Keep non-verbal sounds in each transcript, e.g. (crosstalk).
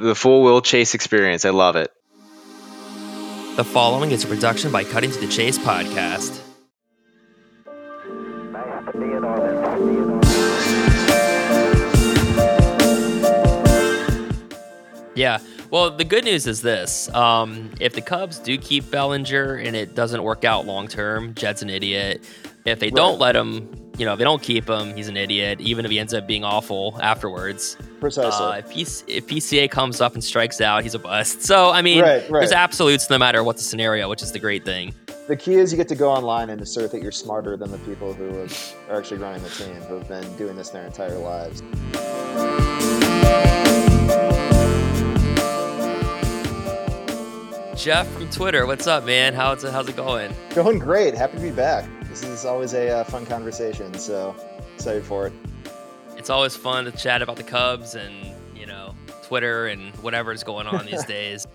the full Will Chase experience. I love it. The following is a production by Cutting to the Chase podcast. Yeah. Well, the good news is this: um, if the Cubs do keep Bellinger and it doesn't work out long term, Jed's an idiot. If they don't let him, you know, if they don't keep him, he's an idiot. Even if he ends up being awful afterwards. Precisely. Uh, if, PC, if PCA comes up and strikes out, he's a bust. So I mean, Right, right. there's absolutes no matter what the scenario, which is the great thing. the key is you get to go online and assert that you're smarter than the people who have, are actually running the team, who have been doing this their entire lives. Jeff from Twitter, what's up, man? How's it how's it going? Going great. Happy to be back. This is always a uh, fun conversation, so excited for it. It's always fun to chat about the Cubs and you know Twitter and whatever is going on these (laughs) days.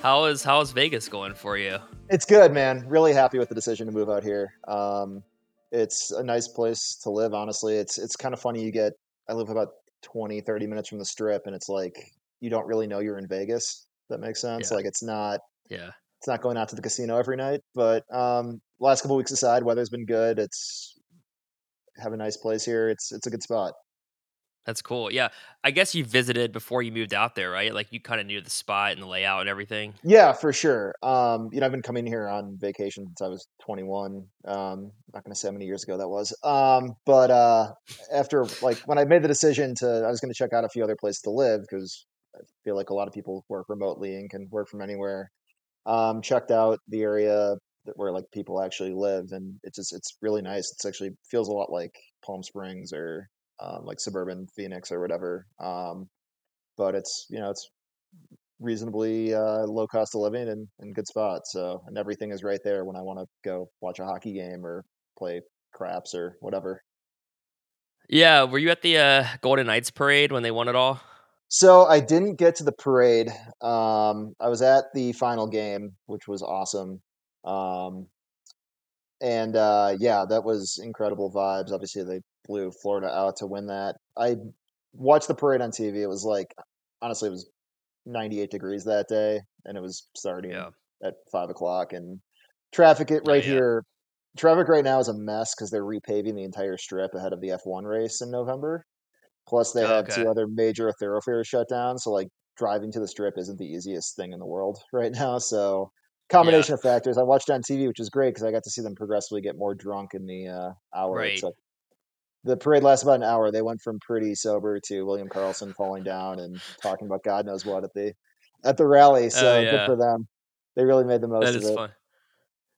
How is how is Vegas going for you? It's good, man. Really happy with the decision to move out here. Um, it's a nice place to live, honestly. It's it's kind of funny. You get, I live about 20, 30 minutes from the strip, and it's like you don't really know you're in Vegas. That makes sense. Yeah. Like it's not Yeah, it's not going out to the casino every night, but um, last couple weeks aside, weather's been good. It's have a nice place here. It's it's a good spot. that's cool. Yeah, I guess you visited before you moved out there, right? Like you kind of knew the spot and the layout and everything. Yeah, for sure. Um, you know, I've been coming here on vacation since I was 21. Um, not going to say how many years ago that was. Um, but uh, after like when I made the decision to, I was going to check out a few other places to live because I feel like a lot of people work remotely and can work from anywhere. Um, checked out the area where like people actually live, and it just it's really nice. It's actually feels a lot like Palm Springs or um, like suburban Phoenix or whatever. Um, but it's you know it's reasonably uh, low cost of living and, and good spot. So and everything is right there when I want to go watch a hockey game or play craps or whatever. Yeah, were you at the uh, Golden Knights parade when they won it all? So I didn't get to the parade. Um, I was at the final game, which was awesome. Um, and uh, yeah, that was incredible vibes. Obviously, they blew Florida out to win that. I watched the parade on TV. It was like, honestly, it was 98 degrees that day, and it was starting Yeah. at five o'clock. And traffic it Oh, right yeah. here. Traffic right now is a mess because they're repaving the entire strip ahead of the F1 race in November. Plus, they have okay. two other major thoroughfares shut down. So, like, driving to the strip isn't the easiest thing in the world (laughs) right now. So, combination of factors. I watched on TV, which is great because I got to see them progressively get more drunk in the uh, hour. Right. So the parade lasted about an hour. They went from pretty sober to William Karlsson falling down and talking about God knows what at the at the rally. So Oh, yeah. good for them. They really made the most That of it. fun.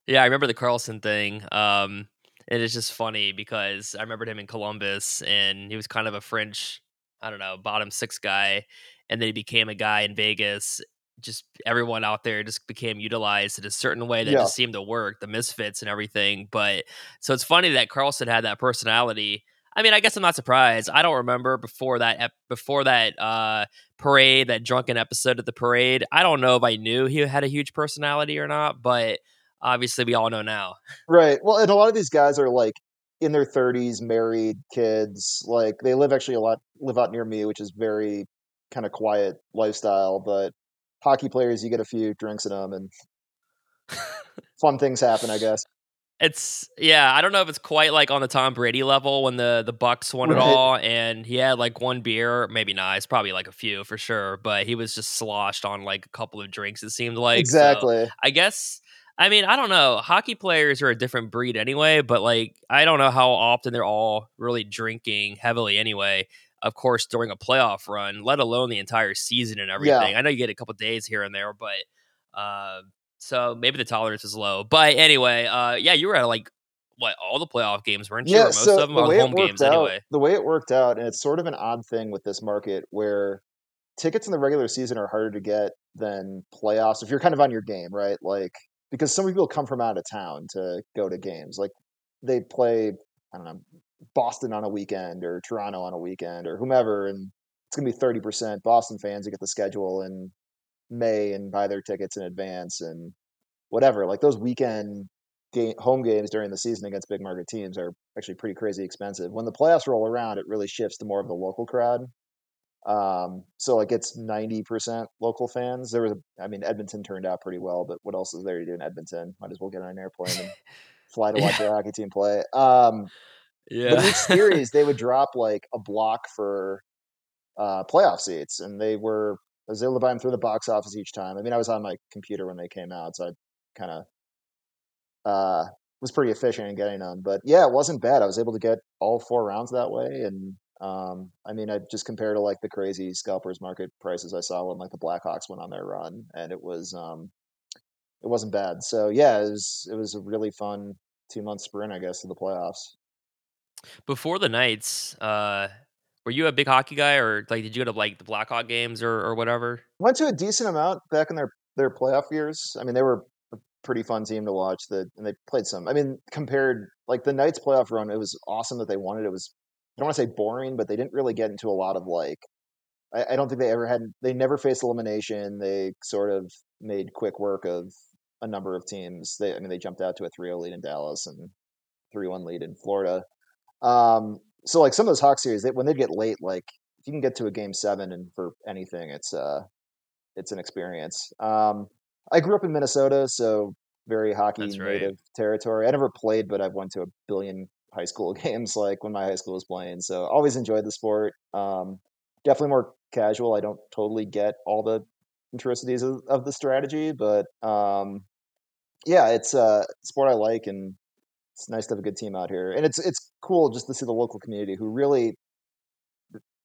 Yeah, I remember the Karlsson thing. Um, and it's just funny because I remembered him in Columbus, and he was kind of a French, I don't know, bottom six guy, and then he became a guy in Vegas. Just everyone out there just became utilized in a certain way that Yeah. just seemed to work, the misfits and everything. But so it's funny that Karlsson had that personality. I mean, I guess I'm not surprised. I don't remember before that ep- before that uh, parade, that drunken episode of the parade. I don't know if I knew he had a huge personality or not, but obviously we all know now. Right. Well, and a lot of these guys are like in their 30s, married, kids. Like they live actually a lot live out near me, which is very kind of quiet lifestyle. But hockey players, you get a few drinks in them, and (laughs) fun things happen. I guess. It's yeah, I don't know if it's quite like on the Tom Brady level when the the Bucs won it all and he had like one beer, maybe not, it's probably like a few for sure, but he was just sloshed on like a couple of drinks it seemed like. So, exactly. I guess I mean, I don't know. Hockey players are a different breed anyway, but like I don't know how often they're all really drinking heavily anyway. Of course, during a playoff run, let alone the entire season and everything. I know you get a couple days here and there, but uh, so maybe the tolerance is low. But anyway, uh, yeah, you were at like what all the playoff games, weren't you? Or most So of them the it home games out, anyway. the way it worked out, and it's sort of an odd thing with this market where tickets in the regular season are harder to get than playoffs if you're kind of on your game, right? Like because some people come from out of town to go to games. Like they play, I don't know, Boston on a weekend or Toronto on a weekend or whomever, and it's gonna be thirty percent Boston fans who get the schedule in May and buy their tickets in advance and whatever. Like those weekend game, home games during the season against big market teams are actually pretty crazy expensive. When the playoffs roll around, it really shifts to more of the local crowd. Um, so like it's ninety percent local fans. There was, a, I mean, Edmonton turned out pretty well, but what else is there to do in Edmonton? Might as well get on an airplane and (laughs) fly to watch yeah, your hockey team play. Um, but yeah. each (laughs) series they would drop like a block for uh, playoff seats, and they were I was able to buy them through the box office each time. I mean, I was on my computer when they came out, so I kind of uh, was pretty efficient in getting them. But yeah, it wasn't bad. I was able to get all four rounds that way, and um, I mean, I just compared to like the crazy scalpers market prices I saw when like the Blackhawks went on their run, and it was um, it wasn't bad. So yeah, it was it was a really fun two month sprint, I guess, to the playoffs. Before the Knights, uh, were you a big hockey guy, or like did you go to like the Blackhawk games or or whatever? Went to a decent amount back in their their playoff years. I mean, they were a pretty fun team to watch. That and they played some. I mean, compared like the Knights playoff run, it was awesome that they won it. It was I don't want to say boring, but they didn't really get into a lot of like. I, I don't think they ever had. They never faced elimination. They sort of made quick work of a number of teams. They, I mean, they jumped out to a 3-0 lead in Dallas and 3-1 lead in Florida. Um, so like some of those Hawk series, they, when they get late, like if you can get to a game seven and for anything, it's uh it's an experience. Um, I grew up in Minnesota, so very hockey That's right. native territory. I never played, but I've went to a billion high school (laughs) games like when my high school was playing. So always enjoyed the sport. Um, definitely more casual. I don't totally get all the intricacies of, of the strategy, but um, yeah, it's a sport I like, and it's nice to have a good team out here. And it's it's cool just to see the local community who really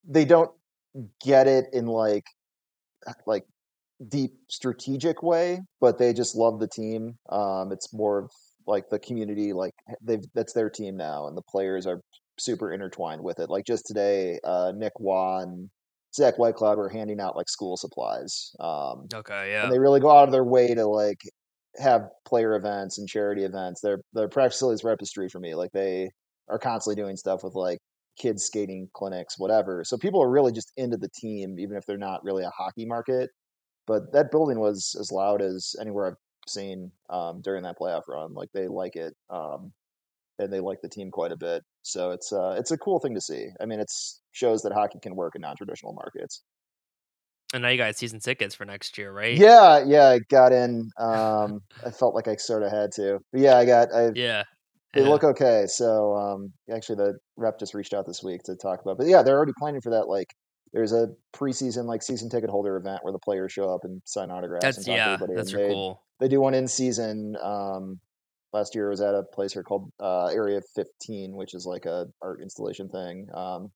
they don't get it in like like deep strategic way, but they just love the team. Um, it's more of like the community, like they've that's their team now, and the players are super intertwined with it. Like just today, uh, Nick Wan, Zach Whitecloud were handing out like school supplies, um, Okay, and yeah. they really go out of their way to like have player events and charity events. Their their practice facilities right up the street from me. Like they are constantly doing stuff with like kids skating clinics, whatever. So people are really just into the team, even if they're not really a hockey market but that building was as loud as anywhere I've seen um, during that playoff run. Like they like it, um, and they like the team quite a bit. So it's uh, it's a cool thing to see. I mean, it's shows that hockey can work in non-traditional markets. And now you got season tickets for next year, right? Yeah, yeah, I got in. Um, I felt like I sort of had to, but yeah, I got. I Yeah, they yeah. look okay. So um, actually, the rep just reached out this week to talk about. But yeah, they're already planning for that. Like, there's a preseason like season ticket holder event where the players show up and sign autographs and That's talk to yeah, everybody. that's And they cool. they do one in season. Um, last year was at a place here called uh, Area 15, which is like a art installation thing. Um,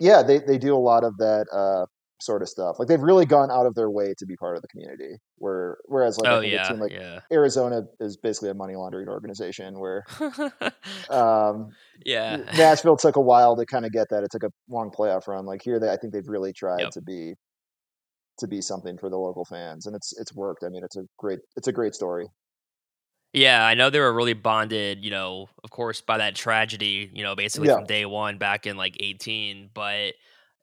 yeah, they they do a lot of that uh, sort of stuff. Like they've really gone out of their way to be part of the community. Where whereas like Oh yeah, team like yeah. Arizona is basically a money laundering organization where (laughs) um, yeah. Nashville took a while to kind of get that. It took a long playoff run. Like here, they I think they've really tried Yep. to be to be something for the local fans, and it's it's worked. I mean, it's a great it's a great story. Yeah, I know they were really bonded, you know, of course, by that tragedy, you know, basically Yeah, from day one back in like 18. But,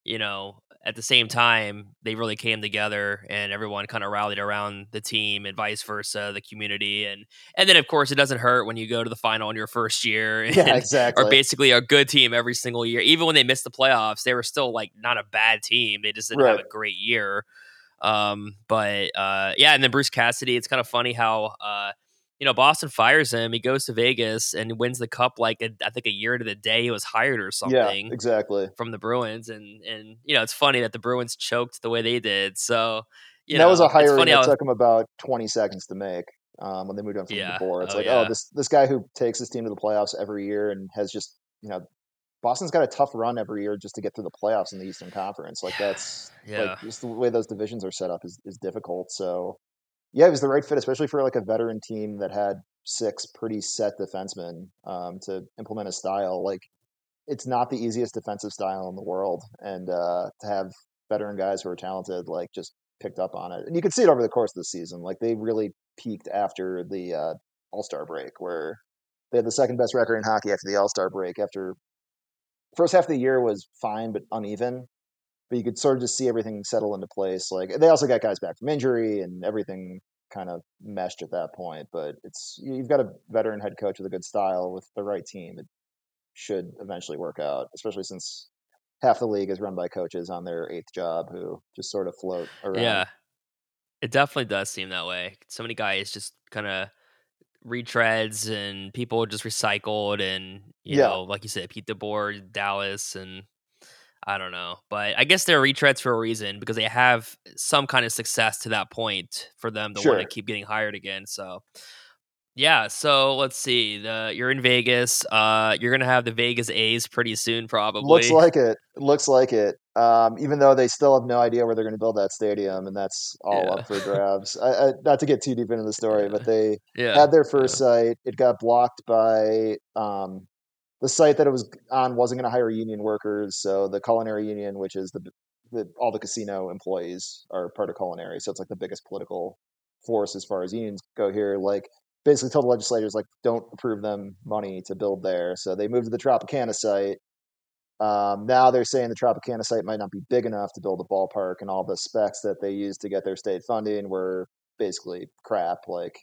you know, at the same time, they really came together and everyone kind of rallied around the team and vice versa, the community. And and then of course it doesn't hurt when you go to the final in your first year (laughs) yeah, and are basically a good team every single year. Even when they missed the playoffs, they were still like not a bad team. They just didn't have a great year. Um, but uh yeah, and then Bruce Cassidy, it's kind of funny how uh you know, Boston fires him. He goes to Vegas and wins the cup like a, I think a year to the day he was hired or something. Yeah, exactly. from the Bruins. And and you know, it's funny that the Bruins choked the way they did. So you that was a know, hiring funny that how took them about 20 seconds to make um, when they moved on from yeah, DeBoer. It's oh like, oh, this this guy who takes his team to the playoffs every year and has just you know Boston's got a tough run every year just to get through the playoffs in the Eastern Conference. Like that's like yeah, just the way those divisions are set up is is difficult. So yeah, it was the right fit, especially for like a veteran team that had six pretty set defensemen um, to implement a style. Like it's not the easiest defensive style in the world, and uh, to have veteran guys who are talented like just picked up on it, and you can see it over the course of the season. Like they really peaked after the uh, All Star break, where they had the second best record in hockey after the All Star break. After first half of the year was fine but uneven, but you could sort of just see everything settle into place. Like they also got guys back from injury and everything kind of meshed at that point. But it's you've got a veteran head coach with a good style with the right team. It should eventually work out, especially since half the league is run by coaches on their eighth job who just sort of float around. Yeah. It definitely does seem that way. So many guys just kind of retreads and people just recycled and you Yeah. know, like you said, Pete DeBoer, Dallas, and I don't know. But I guess they're retreads for a reason because they have some kind of success to that point for them to want to keep getting hired again. So yeah, so let's see. The you're in Vegas. Uh you're gonna have the Vegas A's pretty soon, probably. Looks like it. Looks like it. Um, even though they still have no idea where they're going to build that stadium, and that's all Yeah. up for grabs. I, I, not to get too deep into the (laughs) story, Yeah. but they yeah. had their first site. It got blocked by um, the site that it was on wasn't going to hire union workers. So the culinary union, which is the, the all the casino employees are part of culinary. So it's like the biggest political force as far as unions go here. Like basically told the legislators like don't approve them money to build there. So they moved to the Tropicana site. Um, now they're saying the Tropicana site might not be big enough to build a ballpark, and all the specs that they used to get their state funding were basically crap, like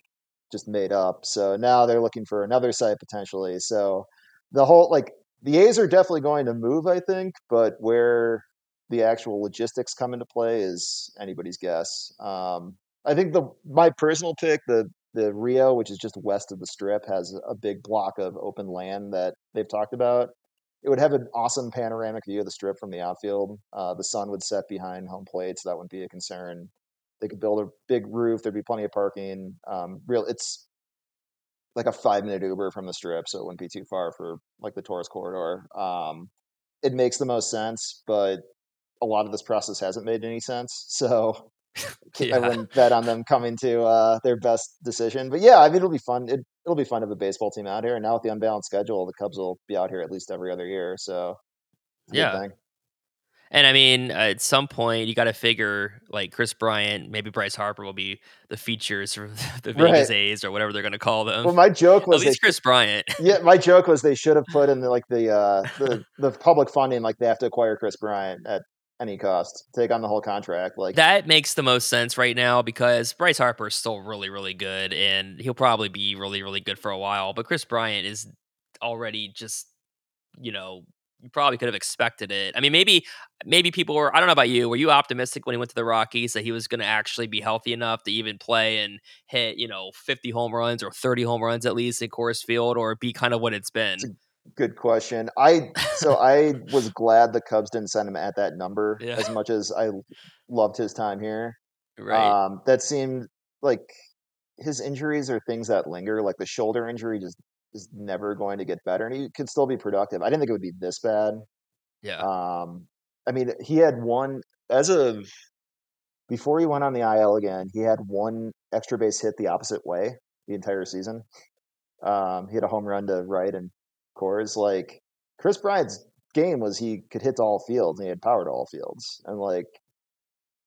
just made up. So now they're looking for another site potentially. So the whole like the A's are definitely going to move, I think, but where the actual logistics come into play is anybody's guess. Um, I think the my personal pick, the the Rio, which is just west of the Strip, has a big block of open land that they've talked about. It would have an awesome panoramic view of the Strip from the outfield. Uh, the sun would set behind home plate, so that wouldn't be a concern. They could build a big roof. There'd be plenty of parking. Um, real, it's like a five minute Uber from the Strip, so it wouldn't be too far for like the tourist corridor. Um, it makes the most sense, but a lot of this process hasn't made any sense. So (laughs) I wouldn't bet on them coming to uh, their best decision. But yeah, I mean, it'll be fun. It, it'll be fun to have a baseball team out here. And now with the unbalanced schedule, the Cubs will be out here at least every other year. So Yeah. And I mean, uh, at some point, you got to figure like Kris Bryant, maybe Bryce Harper will be the features for (laughs) the Vegas Right. A's or whatever they're going to call them. Well, my joke At was they least Kris Bryant. (laughs) yeah, my joke was they should have put in the, like the uh the the public funding like they have to acquire Kris Bryant at any cost, take on the whole contract. Like That makes the most sense right now because Bryce Harper is still really, really good, and he'll probably be really, really good for a while. But Kris Bryant is already just, you know, you probably could have expected it. I mean, maybe, maybe people were. I don't know about you. Were you optimistic when he went to the Rockies that he was going to actually be healthy enough to even play and hit, you know, fifty home runs or thirty home runs at least in Coors Field, or be kind of what it's been? It's good question. I so I was glad the Cubs didn't send him at that number Yeah. as much as I loved his time here. Right. Um, that seemed like his injuries are things that linger. Like the shoulder injury just is never going to get better, and he could still be productive. I didn't think it would be this bad. yeah. Um, I mean, he had one as of before he went on the IL again. He had one extra base hit the opposite way the entire season. Um, he had a home run to right and Coors. Like Kris Bryant's game was he could hit to all fields and he had power to all fields, and like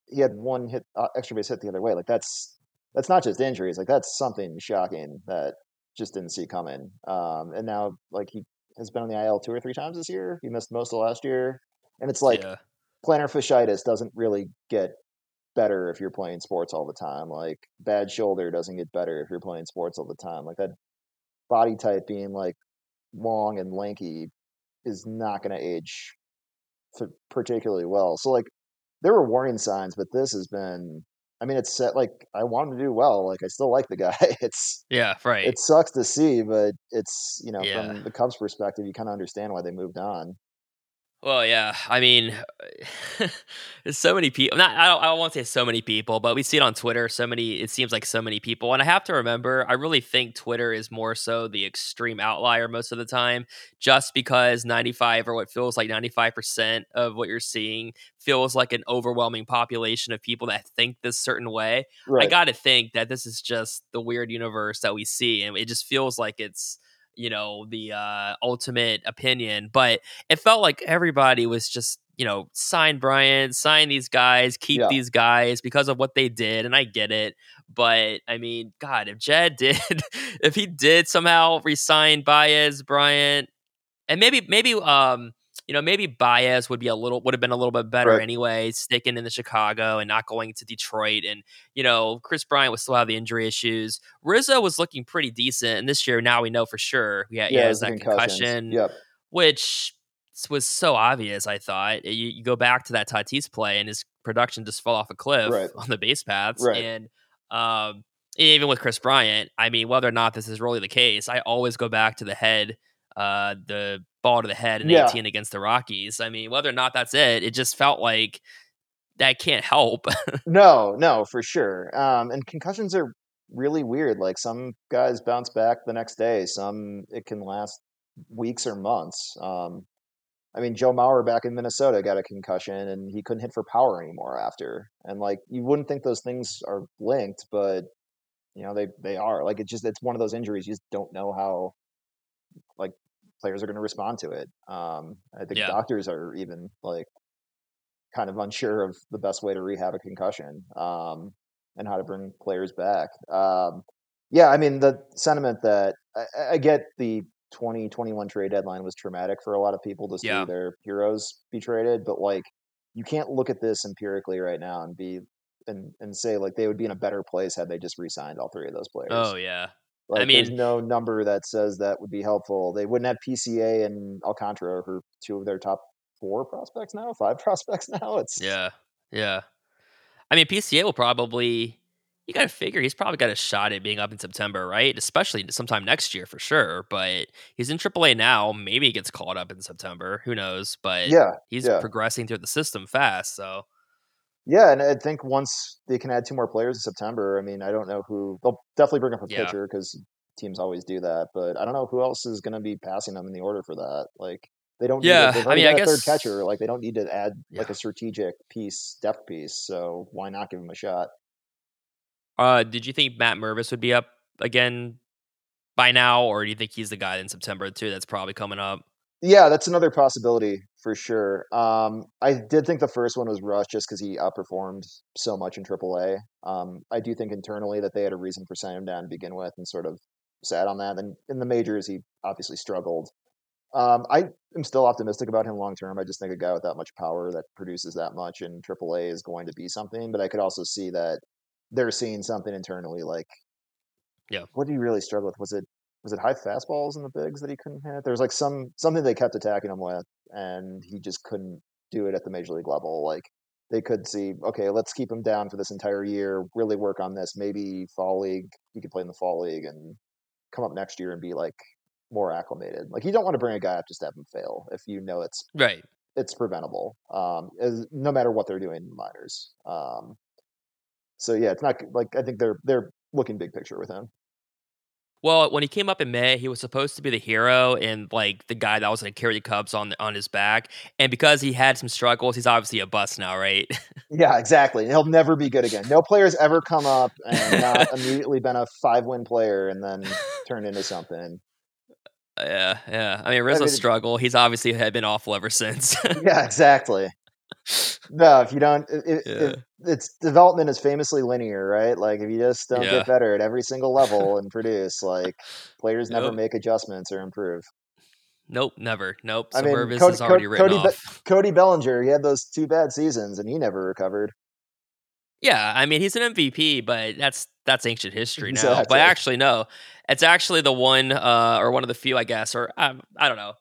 he had one hit uh, extra base hit the other way. Like that's that's not just injuries. Like that's something shocking that just didn't see coming. Um, and now like he has been on the IL two or three times this year. He missed most of last year, and it's like yeah. plantar fasciitis doesn't really get better if you're playing sports all the time. Like bad shoulder doesn't get better if you're playing sports all the time. Like that body type being like long and lanky is not going to age particularly well. So like there were warning signs, but this has been. I mean, it's set like I want him to do well. Like I still like the guy. (laughs) It's Yeah. Right. it sucks to see, but it's you know Yeah. from the Cubs' perspective, you kind of understand why they moved on. Well, yeah. I mean, uh, (laughs) there's so many people. Not, I don't. I to say so many people, but we see it on Twitter. So many. It seems like so many people, and I have to remember. I really think Twitter is more so the extreme outlier most of the time, just because 95 or what feels like 95 percent of what you're seeing feels like an overwhelming population of people that think this certain way. I got to think that this is just the weird universe that we see, and it just feels like it's you know the uh, ultimate opinion. But it felt like everybody was just you know sign Bryant, sign these guys, keep Yeah. these guys because of what they did, and I get it. But I mean, God, if Jed (laughs) did, if he did somehow resign Baez, Bryant, and maybe maybe um you know maybe Baez would be a little would have been a little bit better Right. anyway, sticking in the Chicago and not going to Detroit, and you know Kris Bryant would still have the injury issues. Rizzo was looking pretty decent, and this year now we know for sure yeah, he yeah, has that concussion, Yep. which was so obvious. I thought you, you go back to that Tatis play, and his production just fell off a cliff Right. on the base paths, Right. and um, even with Kris Bryant, I mean, whether or not this is really the case, I always go back to the head, uh, the ball to the head in Yeah. 18 against the Rockies. I mean, whether or not that's it, it just felt like that can't help. (laughs) No, no, for sure. Um, and concussions are really weird. Like some guys bounce back the next day. Some it can last weeks or months. Um, I mean, Joe Mauer back in Minnesota got a concussion and he couldn't hit for power anymore after. And like you wouldn't think those things are linked, but you know they they are. Like it just it's one of those injuries you just don't know how like players are going to respond to it. Um, I think Yeah. doctors are even like kind of unsure of the best way to rehab a concussion um, and how to bring players back. Um, yeah, I mean the sentiment that I, I- get the 2021 trade deadline was traumatic for a lot of people to see Yeah. their heroes be traded, but like you can't look at this empirically right now and be and and say like they would be in a better place had they just re-signed all three of those players. oh yeah, Like, there's mean- there's no number that says that would be helpful. They wouldn't have PCA and Alcantara, who are two of their top four prospects now, five (laughs) prospects now. It's yeah, yeah. I mean, PCA will probably. You got to figure he's probably got a shot at being up in September, right? Especially sometime next year for sure. But he's in AAA now. Maybe he gets called up in September. Who knows? But yeah, he's yeah. progressing through the system fast. So yeah. And I think once they can add two more players in September, I mean, I don't know who they'll definitely bring up a Yeah. pitcher because teams always do that. But I don't know who else is going to be passing them in the order for that. Like they don't. Yeah, need a, I mean, I guess- third catcher. Like they don't need to add like a strategic piece, depth piece. So why not give him a shot? Uh, did you think Matt Mervis would be up again by now, or do you think he's the guy in September too? That's probably coming up. Yeah, that's another possibility for sure. Um, I did think the first one was Rush just because he outperformed so much in AAA. Um, I do think internally that they had a reason for sending him down to begin with and sort of sat on that. And in the majors, he obviously struggled. Um, I am still optimistic about him long term. I just think a guy with that much power that produces that much in AAA is going to be something. But I could also see that they're seeing something internally. Like, Yeah. what did he really struggle with? Was it was it high fastballs in the bigs that he couldn't hit? There was like some something they kept attacking him with, and he just couldn't do it at the major league level. Like they could see, okay, let's keep him down for this entire year. Really work on this. Maybe fall league, he could play in the fall league and come up next year and be like more acclimated. Like you don't want to bring a guy up just to have him fail if you know it's Right. it's preventable. Um, as, no matter what they're doing in the minors. Um, so yeah, it's not like I think they're they're looking big picture with him. Well, when he came up in May, he was supposed to be the hero and like the guy that was going to carry the Cubs on on his back. And because he had some struggles, he's obviously a bust now, right? (laughs) Yeah, exactly. He'll never be good again. No player's ever come up and not (laughs) immediately been a five win player and then turned into something. Uh, yeah, yeah. I mean, Rizzo's mean- struggle. He's obviously had been awful ever since. Yeah, exactly. No, if you don't, it, Yeah. it- its development is famously linear, right? Like if you just don't Yeah. get better at every single level (laughs) and produce, like players never Yep. make adjustments or improve. nope, never. Nope. I mean, Cody- is already Co- written Cody Be- Cody Bellinger, he had those two bad seasons and he never recovered. Yeah, I mean he's an MVP, but that's that's ancient history now. Exactly. But actually, no, it's actually the one uh, or one of the few, I guess, or um, I don't know.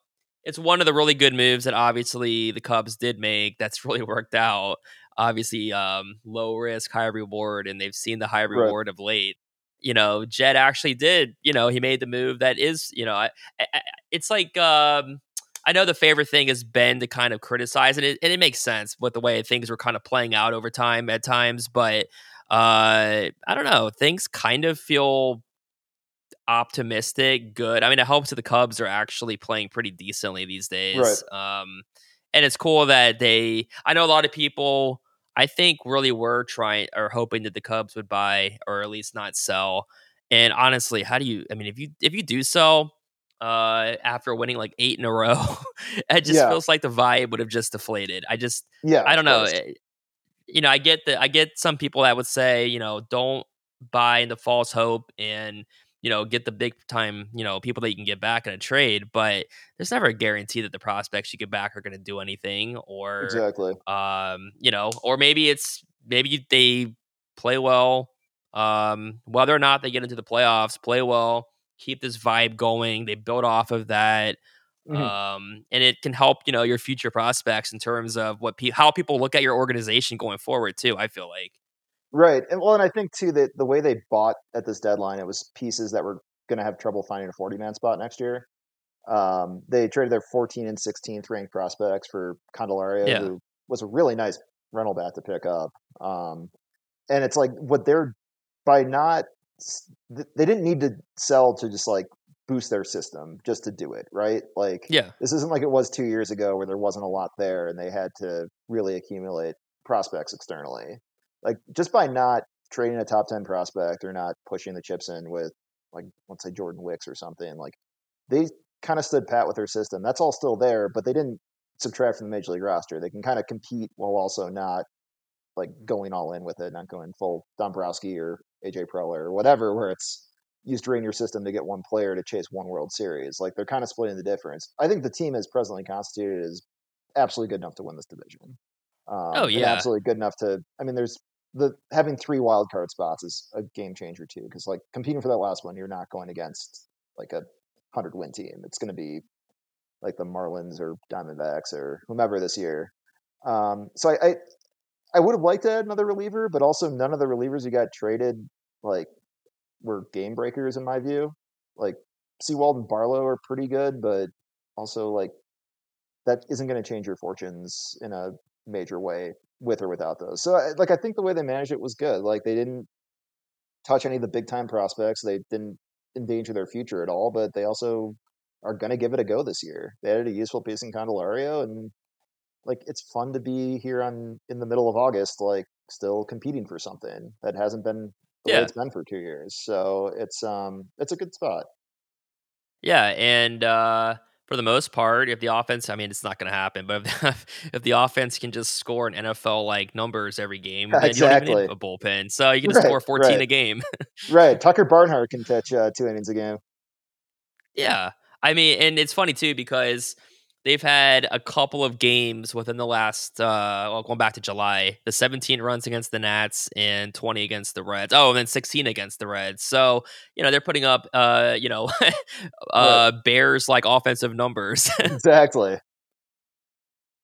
It's one of the really good moves that obviously the Cubs did make. That's (laughs) really worked out. Obviously, um, low risk, high reward, and they've seen the high Right. reward of late. You know, Jed actually did. You know, he made the move that is. You know, I, I, it's like. Um, I know the favorite thing has been to kind of criticize it, and it makes sense with the way things were kind of playing out over time at times. But uh, I don't know, things kind of feel optimistic, good. I mean, it helps that the Cubs are actually playing pretty decently these days. Um, and it's cool that they. I know a lot of people. I think really were trying or hoping that the Cubs would buy or at least not sell. And honestly, how do you? I mean, if you if you do sell, uh, after winning like eight in a row, (laughs) it just Yeah. feels like the vibe would have just deflated. I just Yeah, I don't know. eh, You know, I get that. I get some people that would say, you know, don't buy into false hope and you know get the big time, you know, people that you can get back in a trade. But there's never a guarantee that the prospects you get back are going to do anything, or Exactly. um, you know, or maybe it's maybe they play well. Um, whether or not they get into the playoffs, play well, keep this vibe going. They build off of that. Mhm. um, and it can help you know your future prospects in terms of what pe- how people look at your organization going forward too. I feel like Right. And well, and I think too that the way they bought at this deadline, it was pieces that were going to have trouble finding a 40 man spot next year. Um, they traded their 14 and 16th ranked prospects for Candelario, Yeah. who was a really nice rental bat to pick up. Um, and it's like what they're by not, they didn't need to sell to just like boost their system just to do it, right? Like yeah, this isn't like it was two years ago where there wasn't a lot there and they had to really accumulate prospects externally. Like just by not trading a top 10 prospect or not pushing the chips in with like let's say Jordan Wicks or something, like they kind of stood pat with their system. That's all still there, but they didn't subtract from the major league roster. They can kind of compete while also not like going all in with it, not going full Dombrowski or AJ Preller or whatever, where it's you drain your system to get one player to chase one World Series. Like they're kind of splitting the difference. I think the team as presently constituted is absolutely good enough to win this division. Um, Oh, yeah. absolutely good enough to. I mean, there's the having three wild card spots is a game changer too, because like competing for that last one, you're not going against like a hundred win team. It's going to be like the Marlins or Diamondbacks or whomever this year. Um, so I, I I would have liked to add another reliever, but also none of the relievers who got traded like were game breakers in my view. Like Sewald and Barlow are pretty good, but also like that isn't going to change your fortunes in a major way with or without those. So like I think the way they managed it was good. Like they didn't touch any of the big time prospects. They didn't endanger their future at all, but they also are going to give it a go this year. They added a useful piece in Candelario and like it's fun to be here on in the middle of August, like still competing for something that hasn't been the way it's been for two years. So it's um it's a good spot. yeah, and uh, for the most part, if the offense, I mean, it's not going to happen, but if, (laughs) if the offense can just score an NFL like numbers every game, (laughs) then you don't even Exactly. need a bullpen. So you can Right, score 14 a game. Right. (laughs) Tucker Barnhart can catch uh, two innings a game. Yeah. I mean, and it's funny too because they've had a couple of games within the last uh well going back to July, the 17 runs against the Nats and 20 against the Reds. Oh, and then 16 against the Reds. So, you know, they're putting up uh, you know, (laughs) uh Bears like offensive numbers. (laughs) Exactly.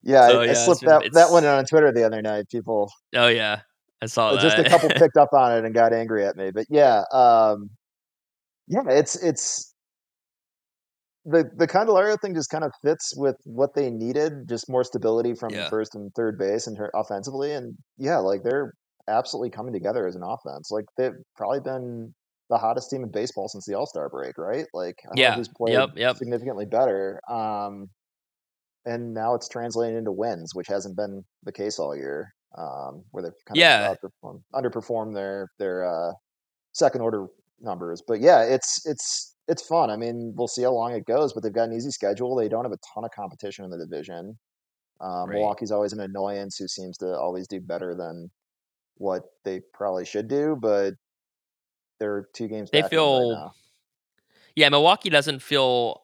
Yeah, So, I, yeah, I slipped that that one on Twitter the other night. People oh yeah. I saw that. just a couple (laughs) picked up on it and got angry at me. But yeah, um, yeah, it's it's the the Candelario thing just kind of fits with what they needed, just more stability from Yeah. first and third base and her offensively. And yeah, like they're absolutely coming together as an offense. Like they've probably been the hottest team in baseball since the All Star break, right? Like I Yeah. who's played Yep, yep. significantly better. Um, and now it's translating into wins, which hasn't been the case all year. Um, where they've kind Yeah. of underperformed, underperformed their their uh, second order numbers. But yeah, it's it's it's fun. I mean, we'll see how long it goes, but they've got an easy schedule. They don't have a ton of competition in the division. Um, Right. Milwaukee's always an annoyance who seems to always do better than what they probably should do, but they're two games They back feel- right. Yeah, Milwaukee doesn't feel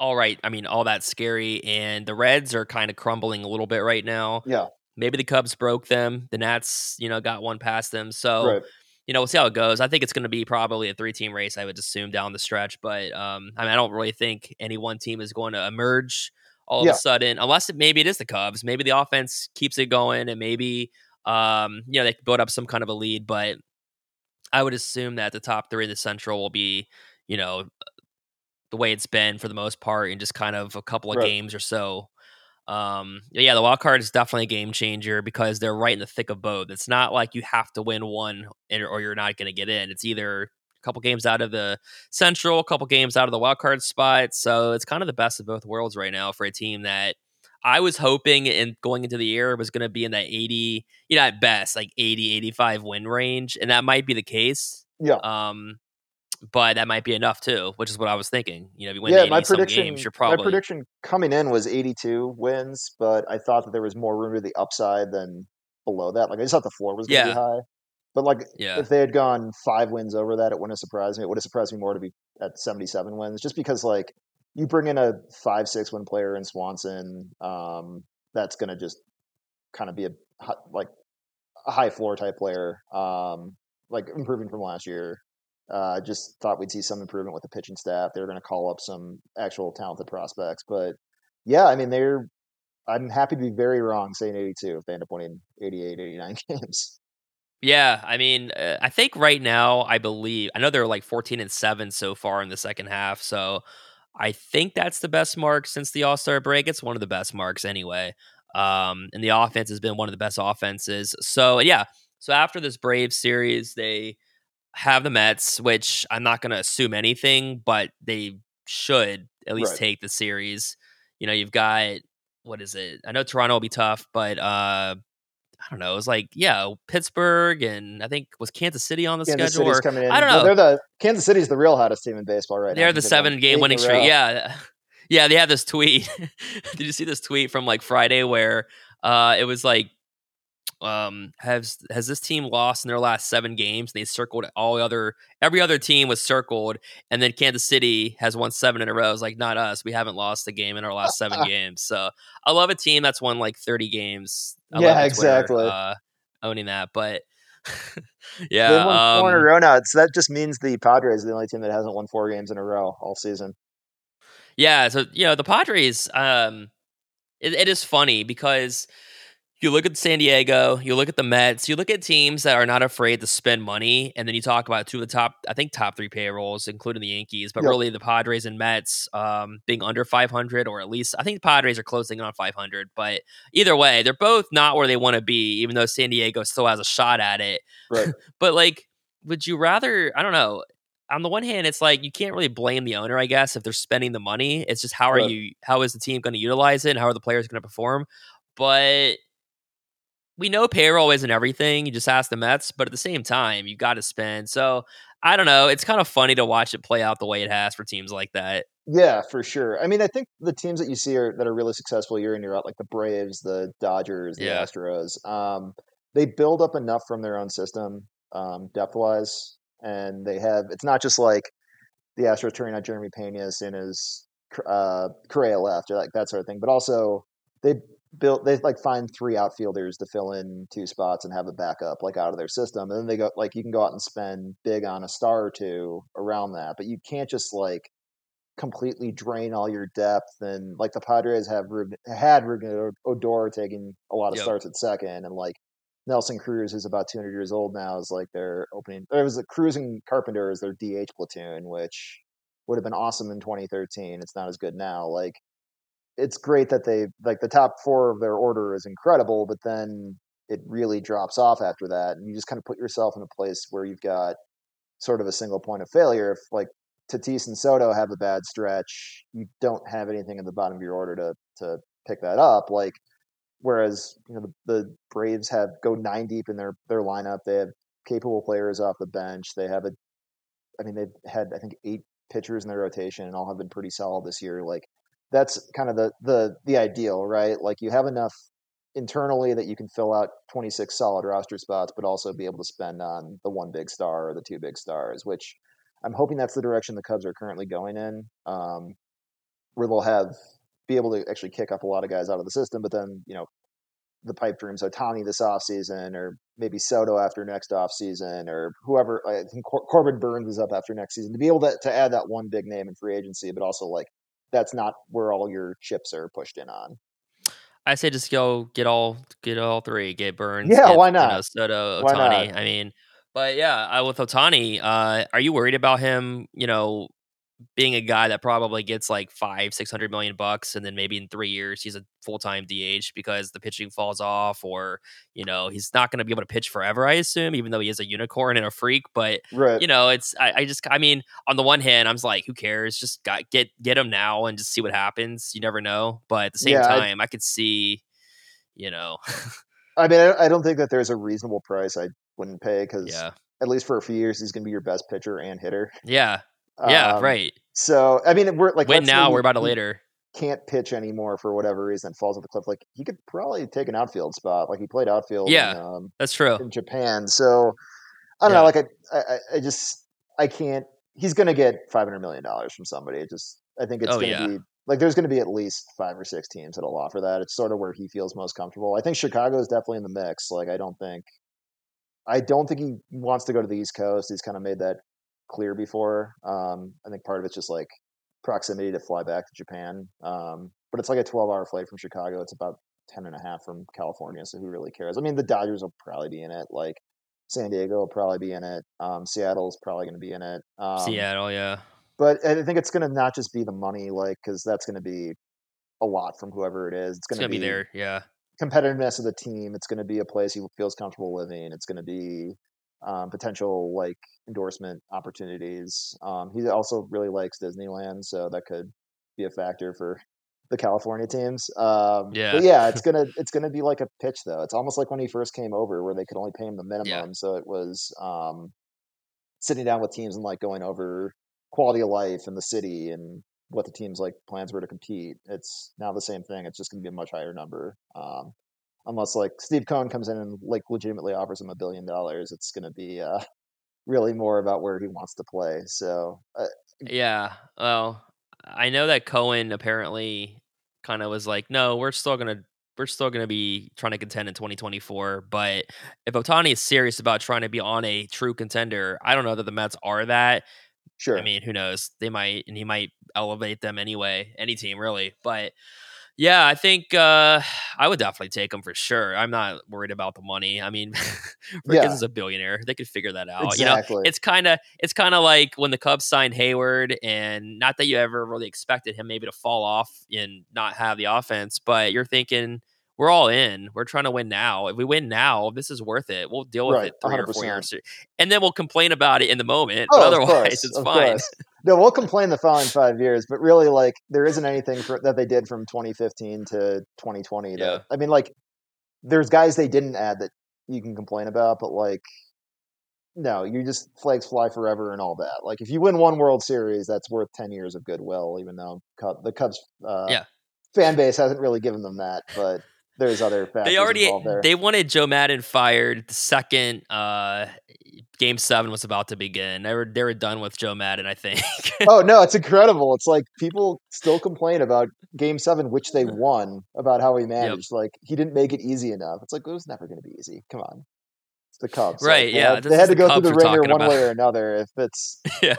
all right. I mean, all that scary and the Reds are kind of crumbling a little bit right now. Yeah, Maybe the Cubs broke them. The Nats, you know, got one past them. So, right. You know, we'll see how it goes. I think it's going to be probably a three team race, I would assume, down the stretch. But um, I mean, I don't really think any one team is going to emerge all of a sudden, unless it, maybe it is the Cubs. Maybe the offense keeps it going and maybe, um, you know, they build up some kind of a lead. But I would assume that the top three in the Central will be, you know, the way it's been for the most part in just kind of a couple of Right. games or so. Um, yeah, the wild card is definitely a game changer because they're right in the thick of both. It's not like you have to win one and- or you're not going to get in. It's either a couple games out of the central, a couple games out of the wild card spot. So it's kind of the best of both worlds right now for a team that I was hoping in going into the year was going to be in that 80, you know, at best, like 80, 85 win range. And that might be the case. Yeah. Um, but that might be enough too, which is what I was thinking. You know, if you win yeah, 80 my some prediction. games, you're probably My prediction coming in was 82 wins, but I thought that there was more room to the upside than below that. Like I just thought the floor was going to Yeah. be high. But like yeah. if they had gone five wins over that, it wouldn't have surprised me. It would have surprised me more to be at 77 wins, just because like you bring in a five, six win player in Swanson, um, that's going to just kind of be a like a high floor type player, um, like improving from last year. Uh, just thought we'd see some improvement with the pitching staff. They were going to call up some actual talented prospects, but yeah, I mean they're. I'm happy to be very wrong saying 82 if they end up winning 88, 89 (laughs) games. Yeah, I mean, uh, I think right now, I believe I know they're like 14 and 7 so far in the second half, so I think that's the best mark since the All-Star break. It's one of the best marks anyway. Um, and the offense has been one of the best offenses. So, yeah. So after this Braves series, they have the Mets, which I'm not going to assume anything, but they should at least Right. take the series. You know, you've got what is it? I know Toronto will be tough, but uh I don't know. It was like, yeah, Pittsburgh and I think was Kansas City on the Kansas schedule. City's Or, coming in. I don't know. They're the Kansas City's the real hottest team in baseball right now. They're the seven game winning streak. Yeah. (laughs) Yeah, they had this tweet. (laughs) Did you see this tweet from like Friday where uh it was like um has has this team lost in their last seven games? They circled all the other every other team was circled, and then Kansas City has won seven in a row. It's like not us. We haven't lost a game in our last seven (laughs) games. So I love a team that's won like 30 games. I Yeah, the Twitter, exactly. uh, owning that. But (laughs) yeah, won four in a um, row now. So that just means the Padres are the only team that hasn't won four games in a row all season. Yeah, so you know the Padres. Um, it, it is funny because you look at San Diego, you look at the Mets, you look at teams that are not afraid to spend money, and then you talk about two of the top, I think, top three payrolls, including the Yankees, but Yep. really the Padres and Mets um, being under 500, or at least I think the Padres are closing in on 500. But either way, they're both not where they want to be, even though San Diego still has a shot at it. Right. (laughs) but like, would you rather? I don't know. On the one hand, it's like you can't really blame the owner, I guess, if they're spending the money. It's just how are Right. you? How is the team going to utilize it? And how are the players going to perform? But we know payroll isn't everything. You just ask the Mets, but at the same time, you got to spend. So I don't know. It's kind of funny to watch it play out the way it has for teams like that. Yeah, for sure. I mean, I think the teams that you see are that are really successful year in year out, like the Braves, the Dodgers, the Yeah. Astros, um, they build up enough from their own system, um, depth wise, and they have. It's not just like the Astros turning out Jeremy Pena as soon as uh, Correa left, or like that sort of thing. But also, they built they like find three outfielders to fill in two spots and have a backup like out of their system, and then they go like you can go out and spend big on a star or two around that, but you can't just like completely drain all your depth. And like the Padres have had Ruben Odor taking a lot of Yep. starts at second, and like Nelson Cruz, who's about 200 years old now, is like their opening. There was a Cruz and Carpenter is their DH platoon, which would have been awesome in 2013. It's not as good now. Like it's great that they like the top four of their order is incredible, but then it really drops off after that, and you just kind of put yourself in a place where you've got sort of a single point of failure. If like Tatis and Soto have a bad stretch, you don't have anything at the bottom of your order to to pick that up. Like whereas you know the, the Braves have go nine deep in their their lineup. They have capable players off the bench. They have a, I mean they've had I think eight pitchers in their rotation and all have been pretty solid this year. Like that's kind of the the the ideal, right? Like you have enough internally that you can fill out 26 solid roster spots, but also be able to spend on the one big star or the two big stars, which I'm hoping that's the direction the Cubs are currently going in, um, where they'll have be able to actually kick up a lot of guys out of the system, but then you know the pipe dreams Ohtani this offseason or maybe Soto after next offseason or whoever I think Cor- Corbin Burnes is up after next season to be able to, to add that one big name in free agency, but also like that's not where all your chips are pushed in on. I say just go get all get all three. Get Burnes. Yeah, get, why You know, not? Soto, Ohtani. I mean, but yeah, I, with Ohtani, uh, are you worried about him? You know, being a guy that probably gets like five, six hundred million bucks, and then maybe in three years he's a full time DH because the pitching falls off, or you know he's not going to be able to pitch forever. I assume, even though he is a unicorn and a freak, but Right. you know, it's I, I just I mean, on the one hand, I'm just like, who cares? Just got get get him now and just see what happens. You never know. But at the same Yeah, time, I, could see, you know, (laughs) I mean, I, I don't think that there's a reasonable price I wouldn't pay because yeah, at least for a few years he's going to be your best pitcher and hitter. yeah, yeah, Um, right. So I mean, we're like Win now, we're about it he later. Can't pitch anymore for whatever reason. Falls off the cliff. Like he could probably take an outfield spot. Like he played outfield. Yeah. In, um, That's true. in Japan. So I don't Yeah. know. Like I, I, I just I can't. He's going to get five hundred million dollars from somebody. It just I think it's Oh, going to yeah. be like there's going to be at least five or six teams that'll offer that. It's sort of where he feels most comfortable. I think Chicago is definitely in the mix. Like I don't think. I don't think he wants to go to the East Coast. He's kind of made that clear before. Um, I think part of it's just like proximity to fly back to Japan. Um, but it's like a 12 hour flight from Chicago. It's about 10 and a half from California. So who really cares? I mean, the Dodgers will probably be in it. Like San Diego will probably be in it. Um, Seattle's probably going to be in it. Um, Seattle, yeah. But I think it's going to not just be the money, like, because that's going to be a lot from whoever it is. It's going to gonna be there, yeah. competitiveness of the team. It's going to be a place he feels comfortable living. It's going to be um, potential like endorsement opportunities. Um, he also really likes Disneyland, so that could be a factor for the California teams. Um, Yeah. but yeah, it's (laughs) gonna it's gonna be like a pitch though. It's almost like when he first came over, where they could only pay him the minimum, so it was um, sitting down with teams and like going over quality of life in the city and what the team's like plans were to compete. It's now the same thing. It's just to be a much higher number. Um, unless like Steve Cohen comes in and like legitimately offers him a billion dollars, it's going to be uh, really more about where he wants to play. So uh, Yeah. Well, I know that Cohen apparently kind of was like, no, we're still gonna we're still gonna be trying to contend in 2024. But if Ohtani is serious about trying to be on a true contender, I don't know that the Mets are that. sure, I mean, who knows? They might, and he might elevate them anyway. Any team really, but yeah, I think uh, I would definitely take him for sure. I'm not worried about the money. I mean, (laughs) Ricketts Yeah. is a billionaire; they could figure that out. You know, it's kind of it's kind of like when the Cubs signed Hayward, and not that you ever really expected him maybe to fall off and not have the offense, but you're thinking we're all in. We're trying to win now. If we win now, this is worth it. We'll deal with Right, it three or four years, and then we'll complain about it in the moment. Oh, but otherwise, (laughs) course, it's fine. No, we'll complain the following five years, but really, like, there isn't anything for, that they did from 2015 to 2020. That Yeah. I mean, like, there's guys they didn't add that you can complain about, but like, no, you just flags fly forever and all that. Like, if you win one World Series, that's worth 10 years of goodwill, even though Cub, the Cubs uh, Yeah. fan base hasn't really given them that. But there's other factors They already they wanted Joe Maddon fired the second uh, Game Seven was about to begin. They were they were done with Joe Maddon. I think. (laughs) oh no, it's incredible. It's like people still complain about Game Seven, which they won, about how he managed. Like he didn't make it easy enough. It's like it was never going to be easy. Come on, it's the Cubs, Like, Right, they yeah, had- they had to go Cubs through the ringer one about. way or another. If it's (laughs) yeah.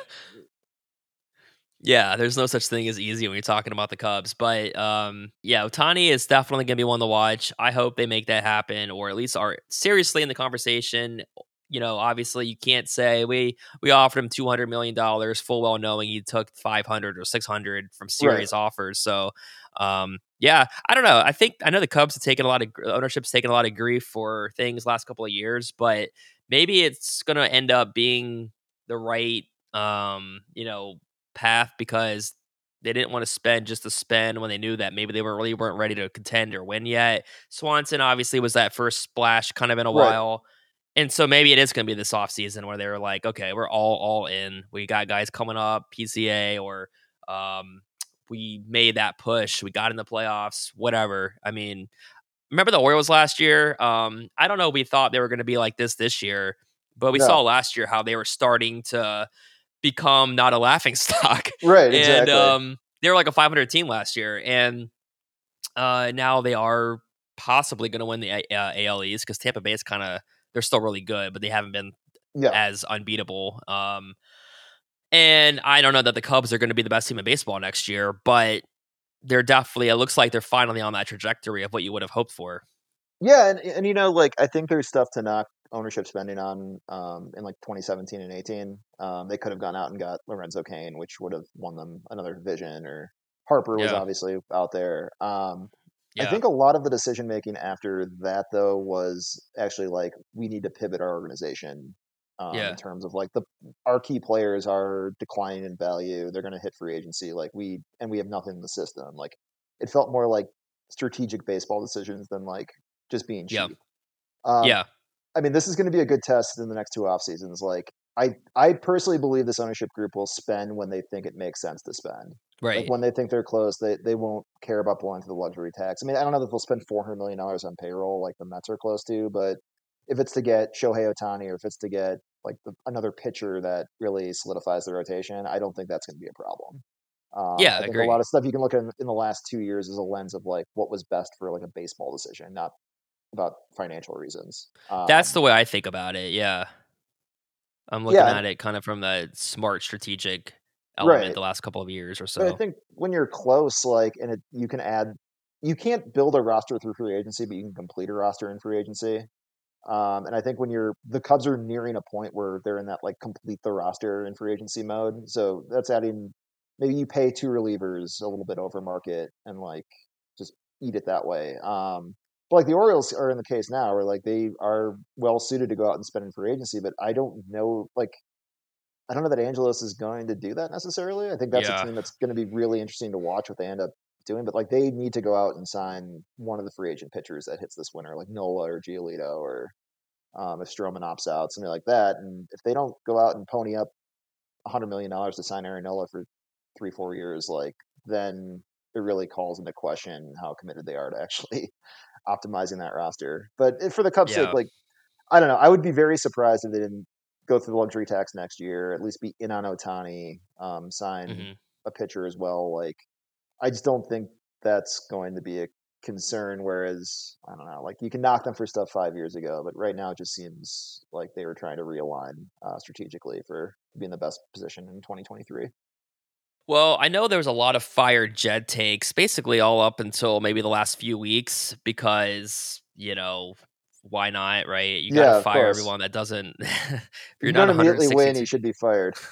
Yeah, there's no such thing as easy when you're talking about the Cubs. But um, yeah, Ohtani is definitely going to be one to watch. I hope they make that happen, or at least are seriously in the conversation. You know, obviously, you can't say we we offered him two hundred million dollars, full well knowing he took five hundred or six hundred from serious offers. So, um, yeah, I don't know. I think I know the Cubs have taken a lot of ownership's taken a lot of grief for things last couple of years, but maybe it's going to end up being the right, um, you know, path because they didn't want to spend just to spend when they knew that maybe they were really weren't ready to contend or win yet. Swanson obviously was that first splash kind of in a Right. while. And so maybe it is going to be this offseason where they were like, okay, we're all all in. We got guys coming up, PCA, or um, we made that push. We got in the playoffs, whatever. I mean, remember the Orioles last year? Um, I don't know. We thought they were going to be like this this year, but we No. saw last year how they were starting to become not a laughing (laughs) stock. right, and exactly. um, they were like a 500 team last year, and uh, now they are possibly going to win the uh, AL East because Tampa Bay is kind of they're still really good, but they haven't been yeah, as unbeatable. Um, and I don't know that the Cubs are going to be the best team in baseball next year, but they're definitely. It looks like they're finally on that trajectory of what you would have hoped for. yeah, and and you know, like I think there's stuff to knock ownership spending on um, in like 2017 and 18. Um, they could have gone out and got Lorenzo Cain, which would have won them another division. Or Harper was Yeah. obviously out there. Um, Yeah, I think a lot of the decision making after that though was actually like we need to pivot our organization um, Yeah. in terms of like the our key players are declining in value. They're going to hit free agency like we and we have nothing in the system. Like it felt more like strategic baseball decisions than like just being Yeah. cheap. Um, yeah, I mean, this is going to be a good test in the next two off seasons. Like I I personally believe this ownership group will spend when they think it makes sense to spend. right. Like when they think they're close, they, they won't care about blowing through the luxury tax. I mean, I don't know that they'll spend four hundred million dollars on payroll like the Mets are close to, but if it's to get Shohei Ohtani or if it's to get like the, another pitcher that really solidifies the rotation, I don't think that's going to be a problem. Um, Yeah, I think agree. a lot of stuff you can look at in, in the last two years is a lens of like what was best for like a baseball decision, not about financial reasons. Um, That's the way I think about it. Yeah. I'm looking Yeah, at it kind of from the smart strategic element right. the last couple of years or But I think when you're close, like, and it, you can add, you can't build a roster through free agency, but you can complete a roster in free agency. Um, and I think when you're the Cubs are nearing a point where they're in that like complete the roster in free agency mode. So that's adding maybe you pay two relievers a little bit over market and like just eat it that way. Um, but like the Orioles are in the case now where like they are well suited to go out and spend in free agency, but I don't know like I don't know that Angelos is going to do that necessarily. I think that's a team that's going to be really interesting to watch what they end up doing. But like they need to go out and sign one of the free agent pitchers that hits this winter, like Nola or Giolito or um, if Stroman opts out, something like that. And if they don't go out and pony up hundred million dollars to sign Aaron Nola for three, four years, like then it really calls into question how committed they are to actually optimizing that roster. But if, for the Cubs' Yeah. sake, like I don't know, I would be very surprised if they didn't go through the luxury tax next year, at least be in on Ohtani, um, sign hmm a pitcher as well. Like I just don't think that's going to be a concern. Whereas I don't know, like you can knock them for stuff five years ago, but right now it just seems like they were trying to realign uh, strategically for to be in the best position in 2023. Well, I know there was a lot of fire Jed takes basically all up until maybe the last few weeks because, you know, why not, right? You got Yeah, to of fire course. everyone that doesn't. (laughs) if you're you not immediately win, 162 you should be fired. (laughs)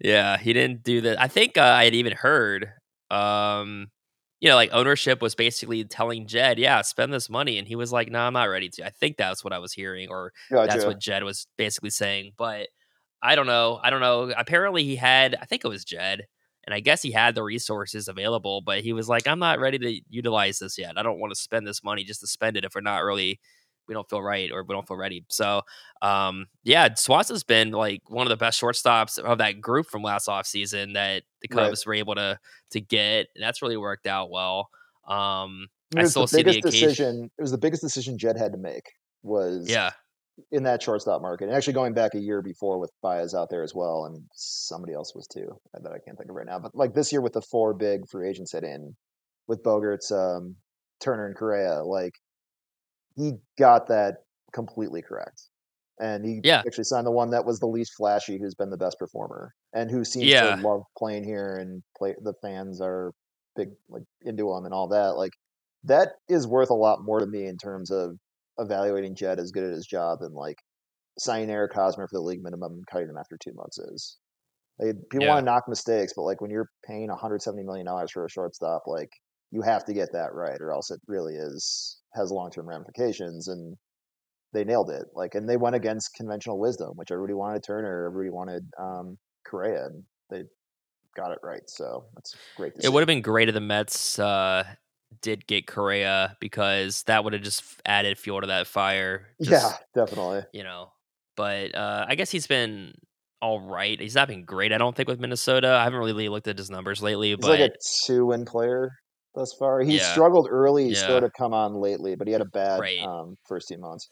Yeah, he didn't do that. I think uh, I had even heard, um, you know, like ownership was basically telling Jed, "Yeah, spend this money," and he was like, "No, I'm not ready to." I think that's what I was hearing, or that's what Jed was basically saying. But I don't know. I don't know. Apparently, he had. I think it was Jed, and I guess he had the resources available, but he was like, "I'm not ready to utilize this yet. I don't want to spend this money just to spend it if we're not really." We don't feel right, or we don't feel ready. So, um, yeah, Swanson's been like one of the best shortstops of that group from last offseason that the Right. Cubs were able to to get, and that's really worked out well. Um, I mean, I it still the see the occasion. decision. It was the biggest decision Jed had to make was Yeah, in that shortstop market. And actually going back a year before with Baez out there as well, and somebody else was too that I can't think of right now. But like this year with the four big free agents hit in with Bogaerts, um, Turner, and Correa, like he got that completely correct. And he yeah, actually signed the one that was the least flashy, who's been the best performer, and who seems to love playing here, and play. The fans are big, like into him and all that. Like that is worth a lot more to me in terms of evaluating Jed as good at his job than like signing Eric Hosmer for the league minimum and cutting him after two months is. Like, people Yeah. want to knock mistakes, but like when you're paying 170 million dollars for a shortstop, like you have to get that right, or else it really is has long term ramifications. And they nailed it. Like, and they went against conventional wisdom, which everybody wanted Turner, everybody wanted um, Correa, and they got it right. So that's great to It see. would have been great if the Mets uh, did get Correa because that would have just added fuel to that fire. yeah, definitely. you know, but uh, I guess he's been all right. He's not been great, I don't think, with Minnesota. I haven't really looked at his numbers lately, He's but like a two win player thus far. He Yeah. struggled early. He's Yeah. sort of come on lately, but he had a bad Right. um, first two months.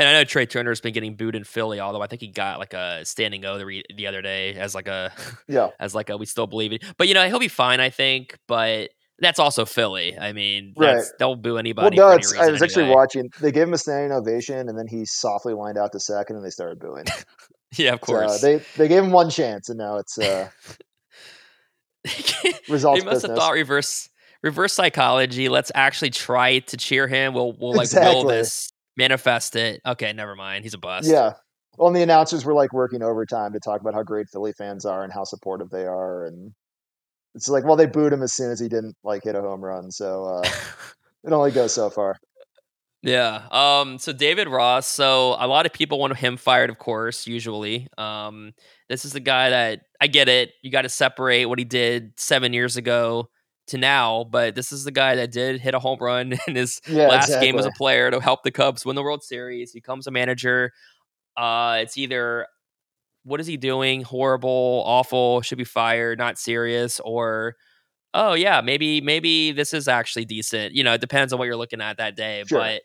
And I know Trea Turner's been getting booed in Philly, although I think he got like a standing O the, re- the other day as like a Yeah, (laughs) as like a we still believe it. But you know he'll be fine, I think. But that's also Philly. I mean, Right. they'll boo well, anybody. no, for any it's, I was actually anyway. watching. They gave him a standing ovation, and then he softly lined out to second, and they started booing. (laughs) Yeah, of So course. they they gave him one chance, and now it's uh, (laughs) they results must have thought reverse reverse psychology. Let's actually try to cheer him. We'll we'll like will this manifest it. Okay, never mind. He's a bust. Yeah. Well, and the announcers were like working overtime to talk about how great Philly fans are and how supportive they are, and it's like, well, they booed him as soon as he didn't like hit a home run, so uh, it only goes so far. Yeah. Um. So David Ross. So a lot of people want him fired, of course. Usually. Um. This is the guy that I get it. You got to separate what he did seven years ago to now, but this is the guy that did hit a home run (laughs) in his Yeah, last game as a player to help the Cubs win the World Series. He becomes a manager. Uh. It's either what is he doing? Horrible, awful, should be fired, not serious, or oh yeah, maybe maybe this is actually decent. You know, it depends on what you're looking at that day. Sure. But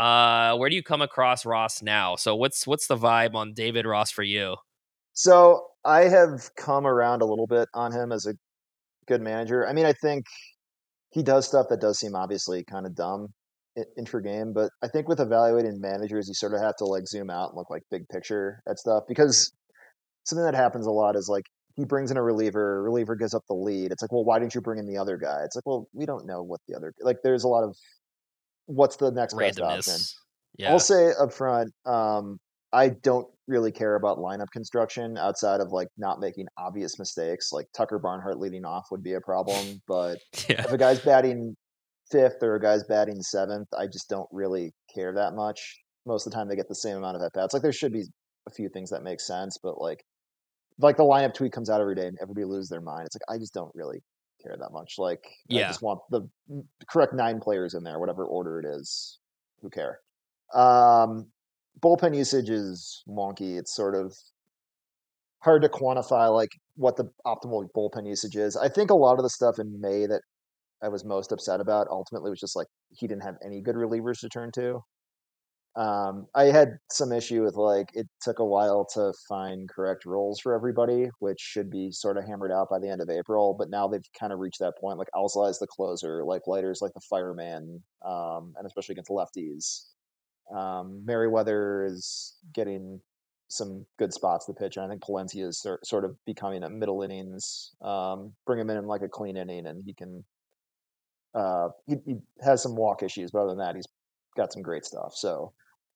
uh where do you come across Ross now? So what's what's the vibe on David Ross for you? So I have come around a little bit on him as a good manager. I mean, I think he does stuff that does seem obviously kind of dumb. intra game, but I think with evaluating managers, you sort of have to like zoom out and look like big picture at stuff because something that happens a lot is like he brings in a reliever, reliever gives up the lead. It's like, well, why didn't you bring in the other guy? It's like, well, we don't know what the other like. There's a lot of what's the next best option. Yeah. I'll say up front, um, I don't really care about lineup construction outside of like not making obvious mistakes. Like Tucker Barnhart leading off would be a problem, but (laughs) yeah. if a guy's batting fifth or a guy's batting seventh, I just don't really care that much. Most of the time, they get the same amount of at bats. Like there should be a few things that make sense, but like like the lineup tweet comes out every day and everybody loses their mind. It's like I just don't really care that much. Like I just want the correct nine players in there, whatever order it is. Who care? Um, bullpen usage is wonky. It's sort of hard to quantify like what the optimal bullpen usage is. I think a lot of the stuff in May that I was most upset about ultimately was just like he didn't have any good relievers to turn to. Um, I had some issue with like it took a while to find correct roles for everybody, which should be sort of hammered out by the end of April. But now they've kind of reached that point. Like Alzolay is the closer, like Leiter's like the fireman, um, and especially against lefties. Um, Merryweather is getting some good spots to pitch, and I think Palencia is sor- sort of becoming a middle innings. Um, bring him in in like a clean inning, and he can. Uh, he, he has some walk issues, but other than that, he's got some great stuff. So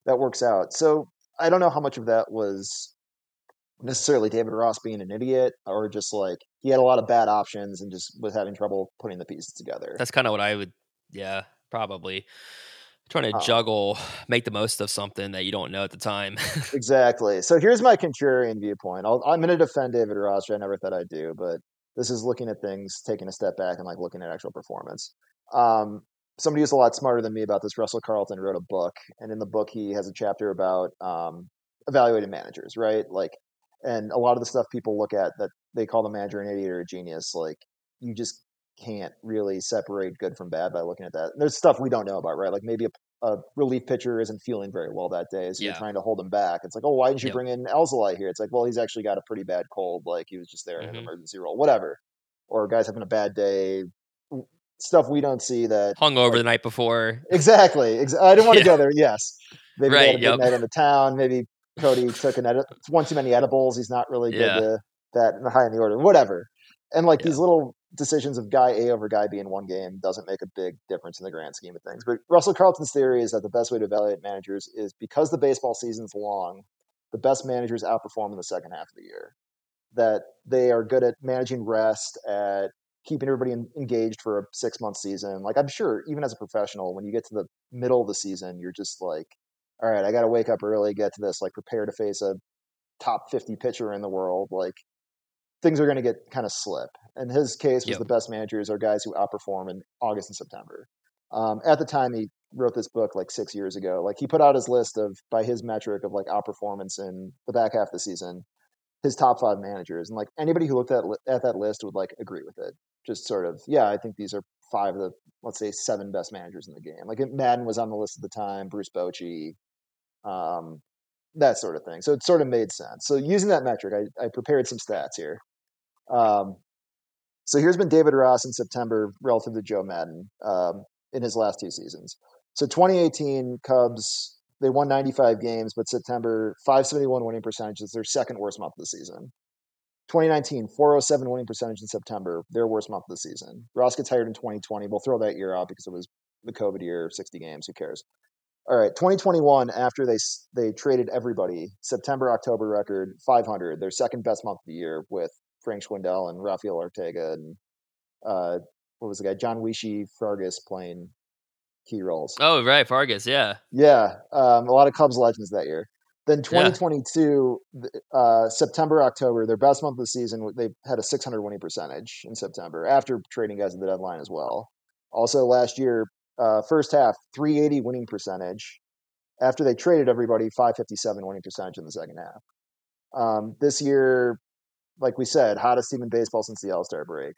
that works out. So I don't know how much of that was necessarily David Ross being an idiot, or just like he had a lot of bad options and just was having trouble putting the pieces together. That's kind of what I would. Yeah, probably trying to Uh, juggle, make the most of something that you don't know at the time. (laughs) Exactly. So here's my contrarian viewpoint. I'll, I'm going to defend David Ross. which I never thought I'd do, but this is looking at things, taking a step back, and like looking at actual performance. Um, somebody who's a lot smarter than me about this, Russell Carleton, wrote a book, and in the book he has a chapter about um, evaluating managers, right? Like, and a lot of the stuff people look at that they call the manager an idiot or a genius, like you just can't really separate good from bad by looking at that. There's stuff we don't know about, right? Like maybe a, a relief pitcher isn't feeling very well that day, so Yeah. you're trying to hold him back. It's like, oh, why didn't you Yep. bring in Alzolay here? It's like, well, he's actually got a pretty bad cold, like he was just there in an Mhm. emergency role, whatever. Or guys having a bad day, stuff we don't see that Hung over like- the night before. Exactly. Ex- I didn't want to (laughs) Yeah. go there. Yes. Maybe they Right, had a big yep. night in the town. Maybe Cody took an edit, one too many edibles. He's not really good Yeah. to that high in the order. Whatever. And like Yeah. these little decisions of guy A over guy B in one game doesn't make a big difference in the grand scheme of things. But Russell Carleton's theory is that the best way to evaluate managers is because the baseball season's long, the best managers outperform in the second half of the year. That they are good at managing rest, at keeping everybody en- engaged for a six month season. Like I'm sure, even as a professional, when you get to the middle of the season, you're just like, all right, I got to wake up early, get to this, like prepare to face a top 50 pitcher in the world. Like things are going to get kind of slip. And his case was Yep. the best managers are guys who outperform in August and September. Um, at the time he wrote this book like six years ago, like he put out his list of by his metric of like outperformance in the back half of the season, his top five managers, and like anybody who looked at at that list would like agree with it. Just sort of, yeah, I think these are five of the let's say seven best managers in the game. Like Maddon was on the list at the time, Bruce Bochy, um, that sort of thing. So it sort of made sense. So using that metric, I, I prepared some stats here. Um, so here's been David Ross in September relative to Joe Maddon um, in his last two seasons. So 2018 Cubs they won 95 games, but September 571 winning percentage is their second worst month of the season. 2019 407 winning percentage in September, their worst month of the season. Ross gets hired in 2020. We'll throw that year out because it was the COVID year, 60 games. Who cares? All right, 2021 after they they traded everybody, September October record 500, their second best month of the year with Frank Schwindel and Rafael Ortega and uh, what was the guy John Wishi Fargus playing key roles. Oh, right, Vargas. Yeah. Yeah, um, a lot of Cubs legends that year. Then Yeah. uh, September October, their best month of the season, they had a 600 winning percentage in September after trading guys at the deadline as well. Also last year, uh, first half 380 winning percentage. After they traded everybody, 557 winning percentage in the second half. Um, this year, like we said, hottest team in baseball since the All Star break.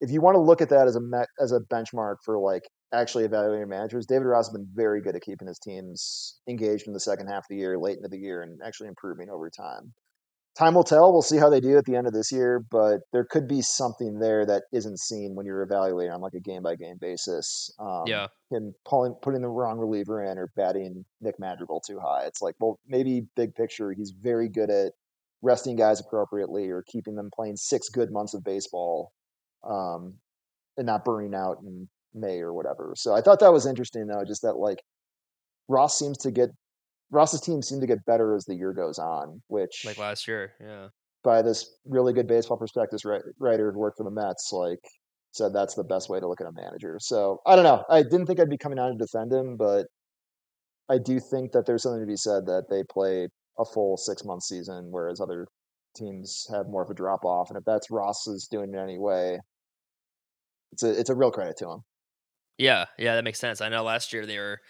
If you want to look at that as a me- as a benchmark for like actually evaluating managers, David Ross has been very good at keeping his teams engaged in the second half of the year, late into the year, and actually improving over time. time will tell. We'll see how they do at the end of this year, but there could be something there that isn't seen when you're evaluating on like a game by game basis. Um, Yeah. him pulling putting the wrong reliever in or batting Nick Madrigal too high. It's like, well, maybe big picture, he's very good at resting guys appropriately or keeping them playing six good months of baseball, um, and not burning out in May or whatever. So I thought that was interesting though, just that like Ross seems to get Ross's team seem to get better as the year goes on, which Like last year. Yeah. by this really good baseball prospectus writer who worked for the Mets, like said that's the best way to look at a manager. So I don't know. I didn't think I'd be coming out to defend him, but I do think that there's something to be said that they play a full six month season, whereas other teams have more of a drop off. And if that's Ross's doing it anyway, it's a it's a real credit to him. Yeah, yeah, that makes sense. I know last year they were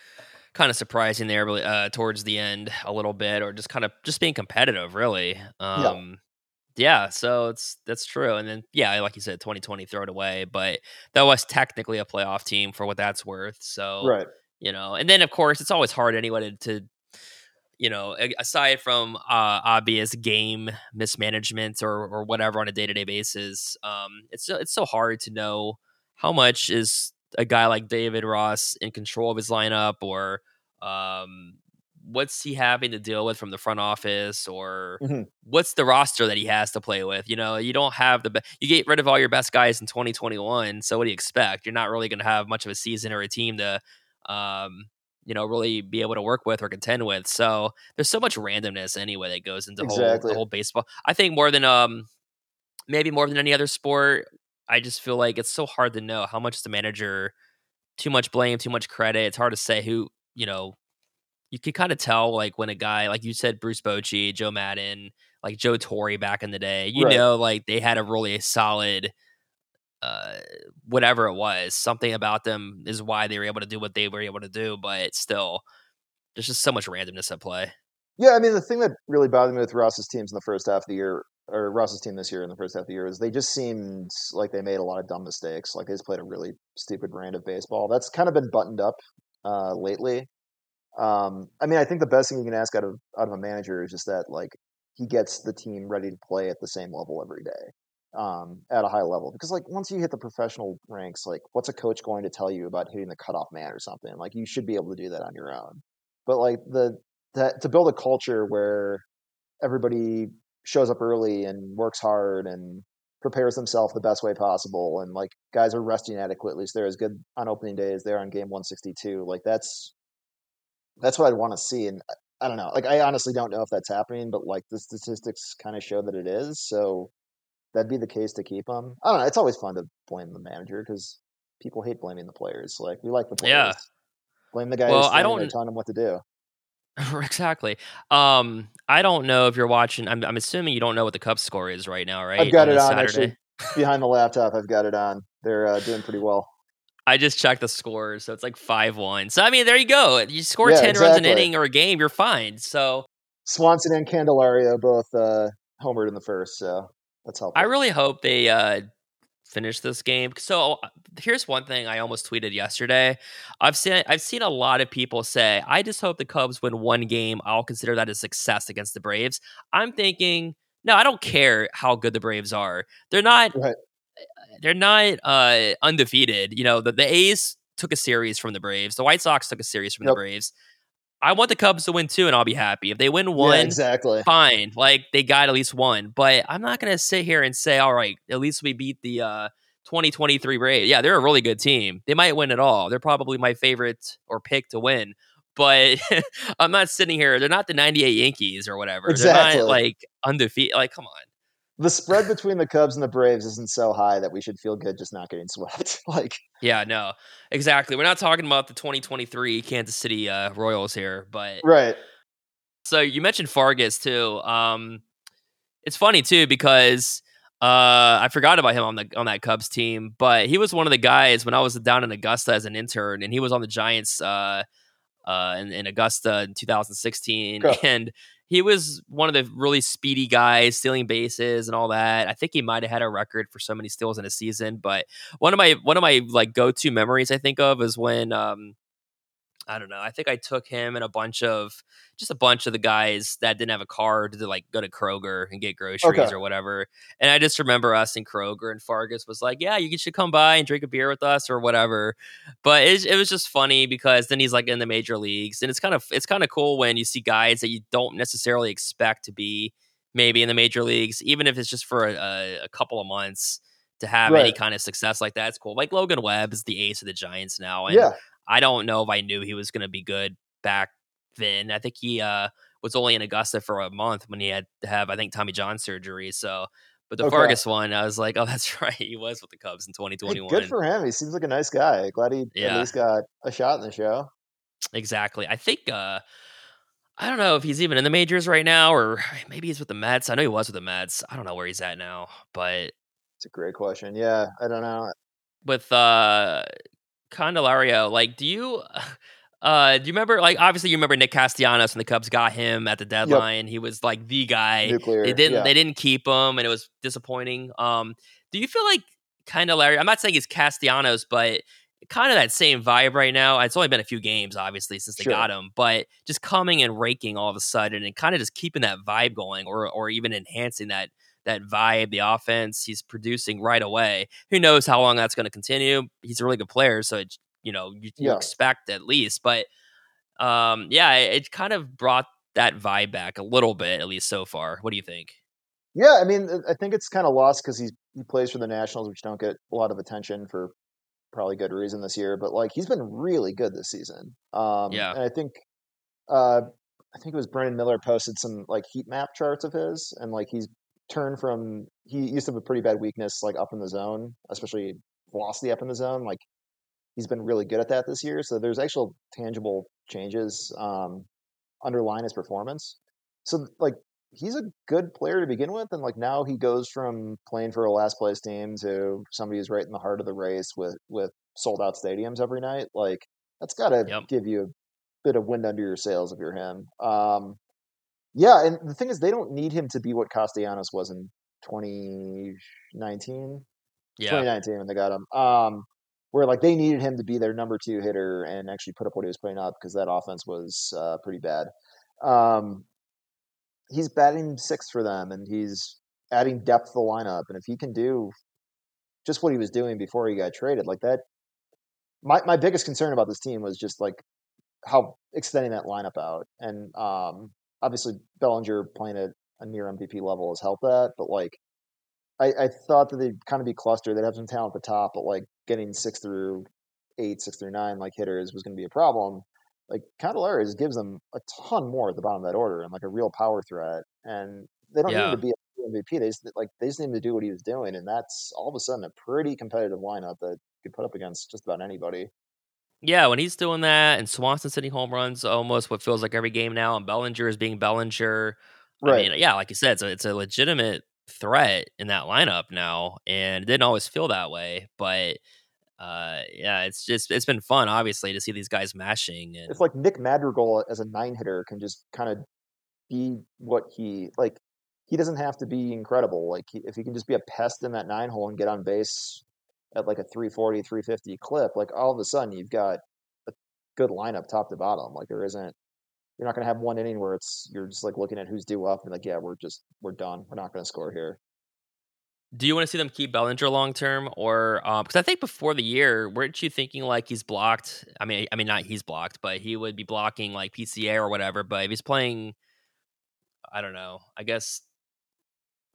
kind of surprising there uh, towards the end a little bit, or just kind of just being competitive, really. Um, yeah. so it's that's true. And then yeah, like you said, 2020 throw it away, but that was technically a playoff team for what that's worth. So Right. you know, and then of course it's always hard anyway to, to you know, aside from uh, obvious game mismanagement or or whatever on a day to day basis, um, it's it's so hard to know how much is a guy like David Ross in control of his lineup or um, what's he having to deal with from the front office or Mhm. what's the roster that he has to play with? You know you don't have the be- you get rid of all your best guys in 2021 so what do you expect? You're not really going to have much of a season or a team to um, you know really be able to work with or contend with. So there's so much randomness anyway that goes into whole, the whole baseball. I think more than um maybe more than any other sport i just feel like it's so hard to know how much the manager too much blame too much credit it's hard to say who you know you can kind of tell like when a guy like you said Bruce Bochy, Joe Maddon, like Joe Torre back in the day, you Right. know like they had a really solid uh whatever it was. Something about them is why they were able to do what they were able to do, but still there's just so much randomness at play. Yeah, I mean the thing that really bothered me with Ross's teams in the first half of the year, or Ross's team this year in the first half of the year, is they just seemed like they made a lot of dumb mistakes. Like they just played a really stupid brand of baseball. That's kind of been buttoned up uh, lately. Um, I mean, I think the best thing you can ask out of out of a manager is just that like he gets the team ready to play at the same level every day, um, at a high level. Because like once you hit the professional ranks, like what's a coach going to tell you about hitting the cutoff man or something? Like you should be able to do that on your own. But like the that to build a culture where everybody shows up early and works hard and prepares themselves the best way possible and like guys are resting adequately so they're as good on opening day as they are on game 162 like that's that's what i'd want to see and I- i don't know like i honestly don't know if that's happening but like the statistics kind of show that it is so that'd be the case to keep them i don't know it's always fun to blame the manager because people hate blaming the players like we like the players. Yeah. blame the guys Well, I don't- telling them what to do (laughs) exactly. Um I don't know if you're watching I'm I'm assuming you don't know what the Cubs score is right now, right? i've got it this on actually behind the (laughs) laptop i've got it on they're uh, doing pretty well I just checked the scores, so it's like five one. So I mean, there you go. You score Yeah, ten runs an inning or a game, you're fine. So Swanson and Candelario both uh, homered in the first, so that's helpful. I really hope they uh, finish this game. So uh, here's one thing I almost tweeted yesterday. I've seen I've seen a lot of people say, I just hope the Cubs win one game. I'll consider that a success against the Braves. I'm thinking, no, I don't care how good the Braves are. They're not. Right. They're not uh, undefeated. You know, the, the A's took a series from the Braves. The White Sox took a series from Yep. the Braves. I want the Cubs to win too, and I'll be happy. If they win yeah, one, exactly. fine. Like they got at least one. But I'm not gonna sit here and say, all right, at least we beat the uh 2023 Braves. Yeah, they're a really good team. They might win it all. They're probably my favorite or pick to win. But (laughs) I'm not sitting here. They're not the 98 Yankees or whatever. They're Exactly. not like undefeated. Like, come on. The spread between the Cubs and the Braves isn't so high that we should feel good just not getting (laughs) swept. like, Yeah, no, exactly. We're not talking about the 2023 Kansas City uh, Royals here, but right? So you mentioned Fargas too. Um, it's funny too because uh, I forgot about him on the on that Cubs team, but he was one of the guys when I was down in Augusta as an intern, and he was on the Giants uh, uh, in, in Augusta in 2016, Cool. and he was one of the really speedy guys, stealing bases and all that. I think he might have had a record for so many steals in a season, but one of my one of my like go to memories I think of is when um, I don't know. I think I took him and a bunch of just a bunch of the guys that didn't have a car to like go to Kroger and get groceries Okay. or whatever. And I just remember us in Kroger and Fargas was like, "Yeah, you should come by and drink a beer with us or whatever." But it, it was just funny because then he's like in the major leagues, and it's kind of it's kind of cool when you see guys that you don't necessarily expect to be maybe in the major leagues, even if it's just for a, a, a couple of months to have any kind of success like that. It's cool. Like Logan Webb is the ace of the Giants now, and Yeah, I don't know if I knew he was going to be good back then. I think he uh, was only in Augusta for a month when he had to have, I think, Tommy John surgery. So, but the Okay. Fargas one, I was like, oh, (laughs) that's right. He was with the Cubs in Hey, 2021. good for him. He seems like a nice guy. Glad he Yeah. at least got a shot in the show. exactly. I think, uh, I don't know if he's even in the majors right now or (sighs) maybe he's with the Mets. I know he was with the Mets. I don't know where he's at now, but It's a great question. Yeah, I don't know. with uh Candelario, like do you uh do you remember like obviously you remember Nick Castellanos and the Cubs got him at the deadline. He was like the guy. Nuclear. They didn't yeah. they didn't keep him and it was disappointing. Um do you feel like Candelario I'm not saying he's Castellanos, but kind of that same vibe right now. It's only been a few games, obviously, since they Sure. got him, but just coming and raking all of a sudden and kind of just keeping that vibe going or or even enhancing that that vibe, the offense he's producing right away. Who knows how long that's going to continue? He's a really good player, so it, you know you, you Yeah. expect at least. But um, yeah, it, it kind of brought that vibe back a little bit, at least so far. What do you think? Yeah, I mean, I think it's kind of lost because he he plays for the Nationals, which don't get a lot of attention for probably good reason this year. But like, he's been really good this season. Um, Yeah. and I think, uh, I think it was Brendan Miller posted some like heat map charts of his, and like he's turned from he used to have a pretty bad weakness like up in the zone, especially velocity up in the zone. Like he's been really good at that this year. So there's actual tangible changes um, underlying his performance. So like he's a good player to begin with, and like now he goes from playing for a last place team to somebody who's right in the heart of the race with with sold out stadiums every night. Like that's got to Yep. give you a bit of wind under your sails if you're him. Um, yeah, and the thing is, they don't need him to be what Castellanos was in 2019. Yeah, 2019 when they got him. Um, where like they needed him to be their number two hitter and actually put up what he was putting up because that offense was uh, pretty bad. Um, he's batting sixth for them and he's adding depth to the lineup. And if he can do just what he was doing before he got traded, like that, my my biggest concern about this team was just like how extending that lineup out. And um, obviously Bellinger playing at a near MVP level has helped that, but like I, I thought that they'd kind of be clustered. They'd have some talent at the top, but like getting six through eight, six through nine, like hitters was going to be a problem. Like Candelario gives them a ton more at the bottom of that order and like a real power threat. And they don't need Yeah. him to be a MVP. They just like they just need to do what he was doing, and that's all of a sudden a pretty competitive lineup that you could put up against just about anybody. Yeah. When he's doing that, and Swanson hitting home runs almost what feels like every game now, and Bellinger is being Bellinger. I mean, yeah, like you said, so it's a legitimate threat in that lineup now, and it didn't always feel that way. But uh, yeah, it's just it's been fun, obviously, to see these guys mashing. And if like Nick Madrigal as a nine hitter can just kind of be what he like, he doesn't have to be incredible. Like he, if he can just be a pest in that nine hole and get on base at like a 340, 350 clip, like all of a sudden you've got a good lineup top to bottom. Like there isn't, you're not going to have one inning where it's you're just like looking at who's due up and like yeah we're just we're done. We're not going to score here. do you want to see them keep Bellinger long term, or um, because I think before the year, weren't you thinking like he's blocked? I mean, I mean not he's blocked, but he would be blocking like PCA or whatever. But if he's playing, I don't know. I guess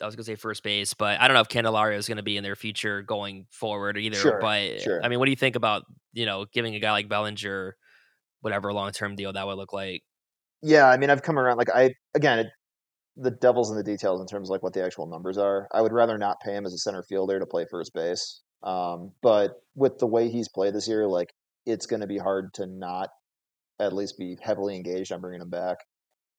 I was gonna say first base, but I don't know if Candelario is gonna be in their future going forward either. Sure, but sure. I mean, what do you think about you know giving a guy like Bellinger whatever long term deal that would look like? Yeah, I mean I've come around. Like I again, it, the devil's in the details in terms of like what the actual numbers are. I would rather not pay him as a center fielder to play first base. Um, but with the way he's played this year, like it's going to be hard to not at least be heavily engaged on bringing him back.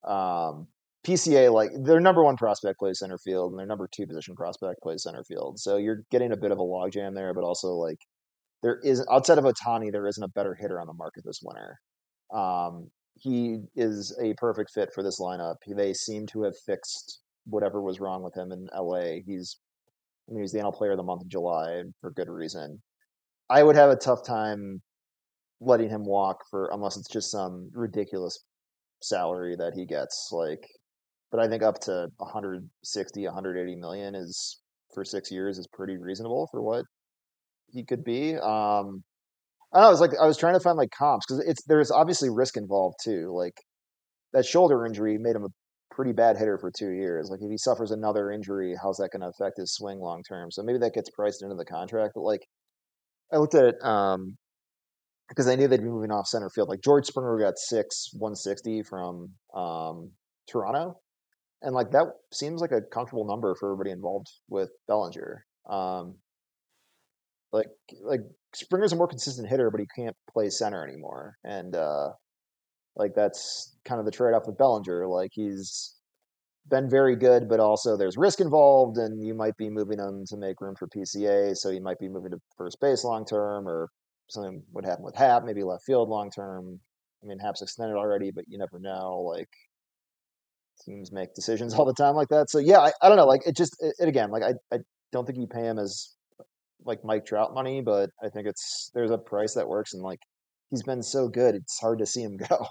Um, PCA, like their number one prospect plays center field, and their number two position prospect plays center field. So you're getting a bit of a logjam there, but also like there is outside of Ohtani, there isn't a better hitter on the market this winter. Um, he is a perfect fit for this lineup. They seem to have fixed whatever was wrong with him in LA. He's I mean, he's the NL Player of the Month in July for good reason. I would have a tough time letting him walk for unless it's just some ridiculous salary that he gets. Like, but I think up to 160, 180 million is for six years is pretty reasonable for what he could be. Um, I know, I was like I was trying to find like comps because it's there's obviously risk involved too. Like that shoulder injury made him a pretty bad hitter for two years. Like if he suffers another injury, how's that going to affect his swing long term? So maybe that gets priced into the contract. But like I looked at it um, because I knew they'd be moving off center field. Like George Springer got six one sixty from um, Toronto, and like that seems like a comfortable number for everybody involved with Bellinger. Um, like like Springer's a more consistent hitter, but he can't play center anymore, and uh, like that's kind of the trade off with Bellinger. Like he's been very good, but also there's risk involved, and you might be moving him to make room for PCA, so you might be moving to first base long term, or something would happen with Happ, maybe left field long term. I mean, Happ's extended already, but you never know. Like teams make decisions (laughs) all the time like that. So yeah, I, I don't know. Like it just it, it again, like I, I don't think you pay him as like Mike Trout money, but I think it's there's a price that works and like he's been so good, it's hard to see him (laughs) go.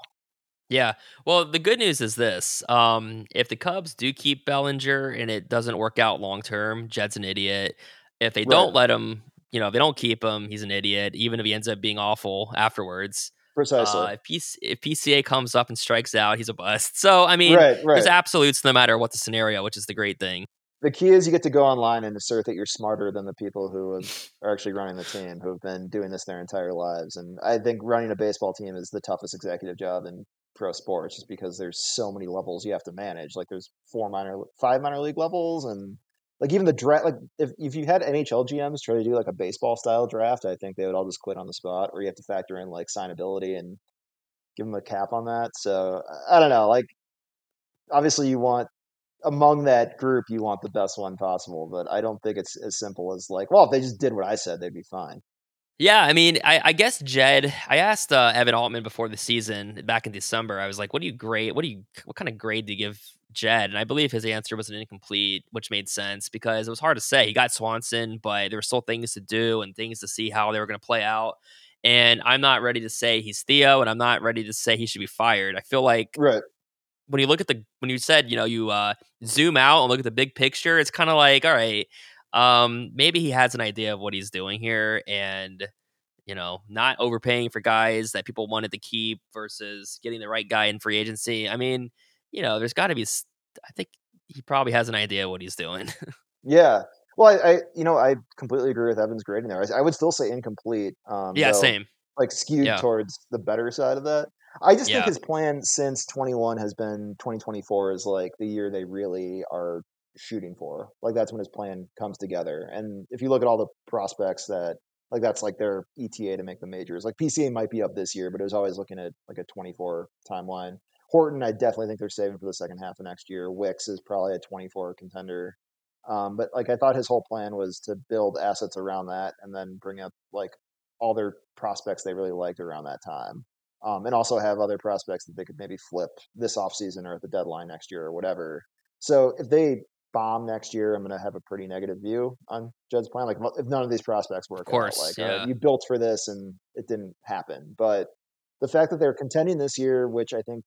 Yeah. Well, the good news is this. Um, if the Cubs do keep Bellinger and it doesn't work out long term, Jed's an idiot. If they don't let him, you know, if they don't keep him, he's an idiot, even if he ends up being awful afterwards. Precisely. Uh, if, PC, if PCA comes up and strikes out, he's a bust. So, I mean, right, right. there's absolutes no matter what the scenario, which is the great thing the key is you get to go online and assert that you're smarter than the people who have, are actually running the team, who have been doing this their entire lives. And I think running a baseball team is the toughest executive job in pro sports, just because there's so many levels you have to manage. Like there's four minor, five minor league levels, and like even the draft. Like if if you had NHL GMs try to do like a baseball style draft, I think they would all just quit on the spot. Or you have to factor in like signability and give them a cap on that. So I don't know. Like obviously you want among that group, you want the best one possible. But I don't think it's as simple as like, well, if they just did what I said, they'd be fine. Yeah, I mean, I, I guess Jed. I asked uh, Evan Altman before the season back in December. I was like, "What do you grade? What do you? What kind of grade do you give Jed?" And I believe his answer was an incomplete, which made sense because it was hard to say. He got Swanson, but there were still things to do and things to see how they were going to play out. And I'm not ready to say he's Theo, and I'm not ready to say he should be fired. I feel like right when you look at the when you said you know you uh, zoom out and look at the big picture, it's kind of like all right, um, maybe he has an idea of what he's doing here, and you know, not overpaying for guys that people wanted to keep versus getting the right guy in free agency. I mean, you know, there's got to be. I think he probably has an idea what he's doing. yeah. Well, I, I, you know, I completely agree with Evan's grading there. I, I would still say incomplete. Um, yeah, though, same. Like skewed yeah. towards the better side of that. I just Yeah. think his plan since 21 has been 2024 is like the year they really are shooting for. Like that's when his plan comes together. And if you look at all the prospects that like that's like their ETA to make the majors. Like PCA might be up this year, but it was always looking at like a 24 timeline. Horton, I definitely think they're saving for the second half of next year. Wicks is probably a 24 contender. Um, but like I thought his whole plan was to build assets around that and then bring up like all their prospects they really liked around that time um, and also have other prospects that they could maybe flip this offseason or at the deadline next year or whatever. So if they bomb next year, I'm going to have a pretty negative view on Jed's plan. Like if none of these prospects work Of course, out, like yeah. uh, you built for this and it didn't happen. But the fact that they're contending this year, which I think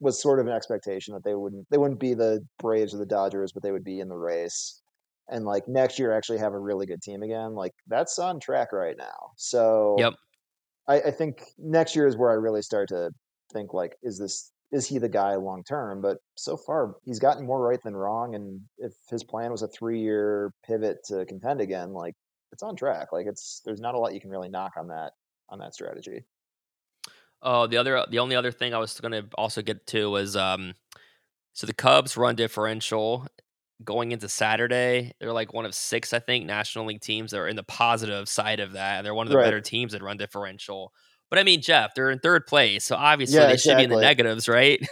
was sort of an expectation that they wouldn't they wouldn't be the Braves or the Dodgers, but they would be in the race. And like next year, actually have a really good team again. Like that's on track right now. So Yep. I, I think next year is where I really start to think like, is this is he the guy long term? But so far, he's gotten more right than wrong. And if his plan was a three year pivot to contend again, like it's on track. Like it's there's not a lot you can really knock on that on that strategy. Oh, the other, the only other thing I was going to also get to was, um, so the Cubs run differential going into Saturday. They're like one of six, I think, National League teams that are in the positive side of that. They're one of the Right. better teams that run differential. But I mean, Jeff, they're in third place, so obviously Yeah, they should be in the negatives, right? (laughs)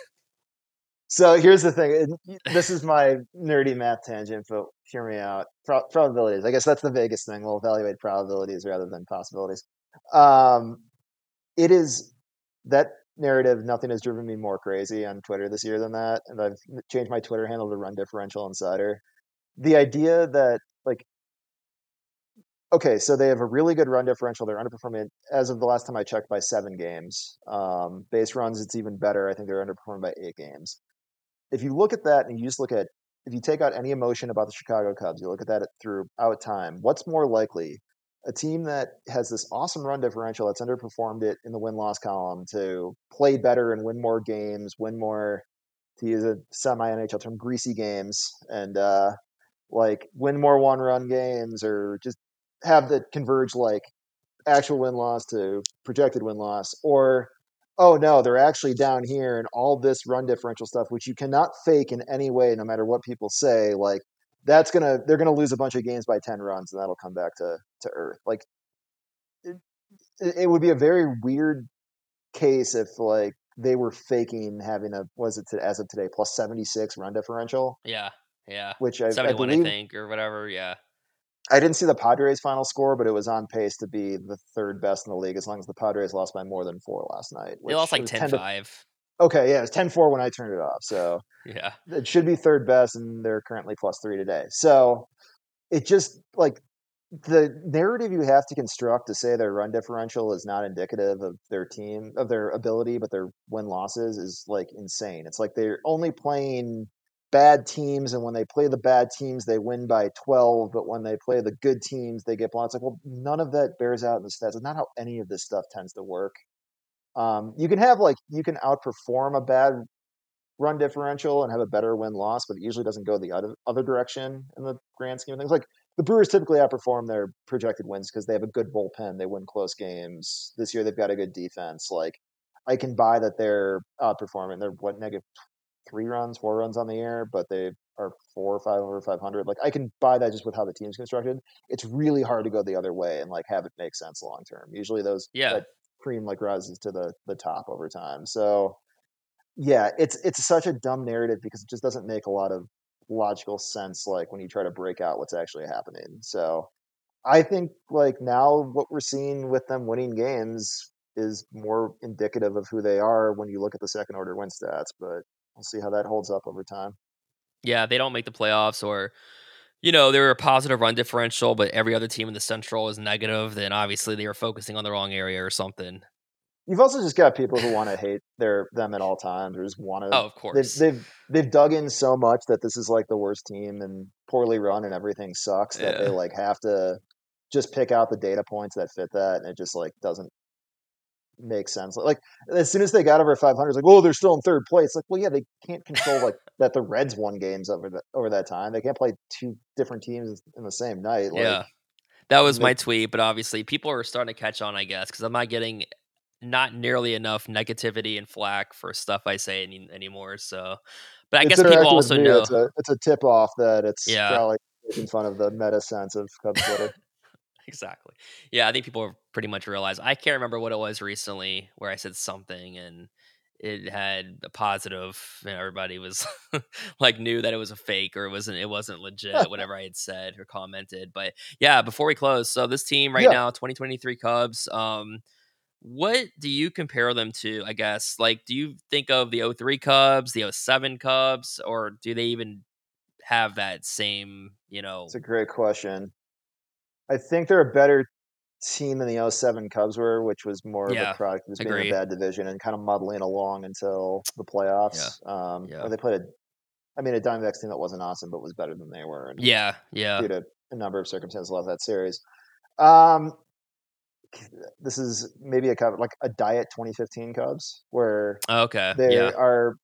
So here's the thing. This is my nerdy math tangent, but hear me out. Pro- probabilities. I guess that's the Vegas thing. We'll evaluate probabilities rather than possibilities. Um, it is that narrative. Nothing has driven me more crazy on Twitter this year than that, and I've changed my Twitter handle to Run Differential Insider. The idea that like, okay, so they have a really good run differential. They're underperforming as of the last time I checked by seven games. Um, base runs, it's even better. I think they're underperforming by eight games. If you look at that and you just look at if you take out any emotion about the Chicago Cubs, you look at that throughout time. What's more likely? A team that has this awesome run differential that's underperformed it in the win loss column to play better and win more games, win more, to use a semi NHL term, greasy games, and uh, like win more one run games or just have that converge like actual win loss to projected win loss or oh no they're actually down here and all this run differential stuff which you cannot fake in any way no matter what people say like that's gonna they're gonna lose a bunch of games by 10 runs and that'll come back to to earth like it, it would be a very weird case if like they were faking having a was it to, as of today plus 76 run differential Yeah, yeah. which I, I 71, I, believe think, or whatever. Yeah. I didn't see the Padres final score, but it was on pace to be the third best in the league as long as the Padres lost by more than four last night. They lost like 10 to, 5. Okay, yeah, it was 10 4 when I turned it off. So Yeah. it should be third best, and they're currently plus three today. So it just like the narrative you have to construct to say their run differential is not indicative of their team, of their ability, but their win losses is like insane. It's like they're only playing bad teams, and when they play the bad teams, they win by 12. But when they play the good teams, they get blown. It's like, well, none of that bears out in the stats. It's not how any of this stuff tends to work. Um, you can have like you can outperform a bad run differential and have a better win loss, but it usually doesn't go the other other direction in the grand scheme of things. Like the Brewers typically outperform their projected wins because they have a good bullpen. They win close games. This year they've got a good defense. Like I can buy that they're outperforming. They're what negative three runs, four runs on the air, but they are four or five over 500. Like I can buy that just with how the team's constructed. It's really hard to go the other way and like have it make sense long term. Usually those yeah. Cream like rises to the the top over time. So yeah, it's it's such a dumb narrative because it just doesn't make a lot of logical sense like when you try to break out what's actually happening. So I think like now what we're seeing with them winning games is more indicative of who they are when you look at the second order win stats, but we'll see how that holds up over time. Yeah, they don't make the playoffs or you know, they were a positive run differential, but every other team in the Central is negative, then obviously they were focusing on the wrong area or something. You've also just got people who want to hate their them at all times, or just want to. Oh, of course. They've, they've they've dug in so much that this is like the worst team and poorly run and everything sucks that Yeah. they like have to just pick out the data points that fit that, and it just like doesn't make sense. Like as soon as they got over 500, it's like, oh, they're still in third place. Like, well, yeah, they can't control like that. The Reds won games over that over that time. They can't play two different teams in the same night. Like, yeah. That was my tweet, but obviously people are starting to catch on, I guess, because I'm not getting not nearly enough negativity and flack for stuff I say any, anymore. So, but I it's guess people also me, know. it's a it's a tip off that it's Yeah. probably making fun of the meta sense of Cubs Twitter. Exactly. Yeah, I think people have pretty much realized. I can't remember what it was recently where I said something and it had a positive and everybody was (laughs) like knew that it was a fake or it wasn't it wasn't legit (laughs) whatever I had said or commented. But yeah, before we close, so this team right Yeah. now 2023 Cubs um what do you compare them to, I guess? Like do you think of the 03 Cubs, the 07 Cubs or do they even have that same, you know, It's a great question. I think they're a better team than the 07 Cubs were, which was more of a product of just being in a bad division and kind of muddling along until the playoffs. Um, yeah. Where they played a, I mean, a Diamondbacks team that wasn't awesome, but was better than they were. And yeah, yeah. due to a number of circumstances, lost that series. Um, this is maybe a Cub- like a diet 2015 Cubs where Okay. they yeah. are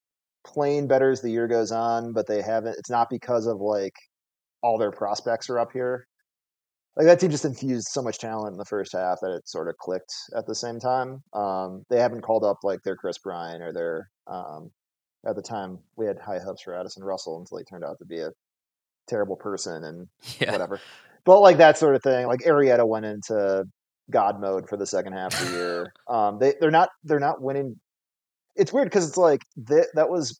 playing better as the year goes on, but they haven't. It's not because of like all their prospects are up here. Like that team just infused so much talent in the first half that it sort of clicked at the same time. Um, they haven't called up like their Kris Bryant or their. Um, at the time, we had high hopes for Addison Russell until he turned out to be a terrible person and (laughs) Yeah. whatever. But like that sort of thing. Like Arrieta went into God mode for the second half of the year. (laughs) Um, they they're not they're not winning. It's weird because it's like that that was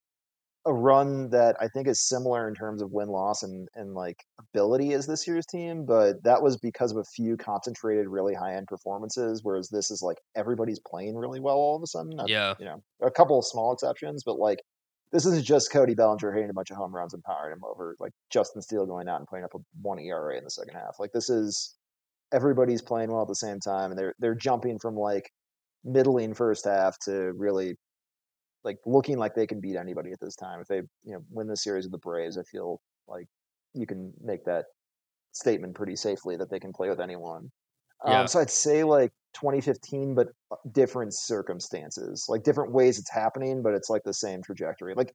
a run that I think is similar in terms of win loss and and like ability as this year's team, but that was because of a few concentrated, really high end performances. Whereas this is like everybody's playing really well all of a sudden. Yeah. you know, a couple of small exceptions, but like this isn't just Cody Bellinger hitting a bunch of home runs and powering him over. Like Justin Steele going out and putting up a one ERA in the second half. Like this is everybody's playing well at the same time, and they're they're jumping from like middling first half to really like looking like they can beat anybody at this time. If they you know win the series with the Braves, I feel like you can make that statement pretty safely that they can play with anyone. Yeah. Um, so I'd say like 2015, but uh, different circumstances, like different ways it's happening, but it's like the same trajectory. Like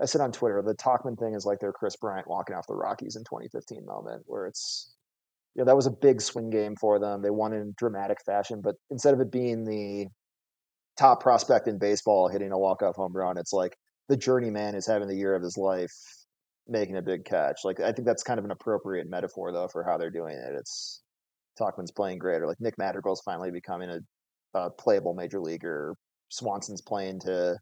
I said on Twitter, the Tauchman thing is like their Kris Bryant walking off the Rockies in 2015 moment, where it's you know that was a big swing game for them. They won in dramatic fashion, but instead of it being the top prospect in baseball hitting a walk-off home run, it's like the journeyman is having the year of his life making a big catch. Like I think that's kind of an appropriate metaphor though for how they're doing it. It's Tauchman's playing great, or like Nick Madrigal's finally becoming a, a playable major leaguer. Swanson's playing to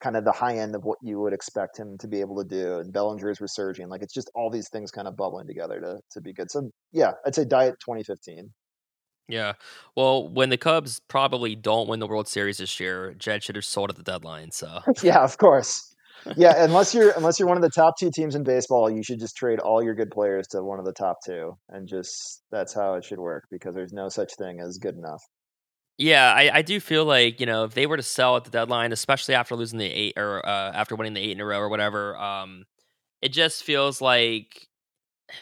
kind of the high end of what you would expect him to be able to do, and Bellinger's resurging. Like it's just all these things kind of bubbling together to to be good. So yeah, I'd say Diet 2015. Yeah. Well, when the Cubs probably don't win the World Series this year, Jed should have sold at the deadline. So (laughs) yeah, of course. Yeah, unless you're unless you're one of the top two teams in baseball, you should just trade all your good players to one of the top two, and just that's how it should work because there's no such thing as good enough. Yeah, I, I do feel like you know if they were to sell at the deadline, especially after losing the eight or uh, after winning the eight in a row or whatever, um, it just feels like.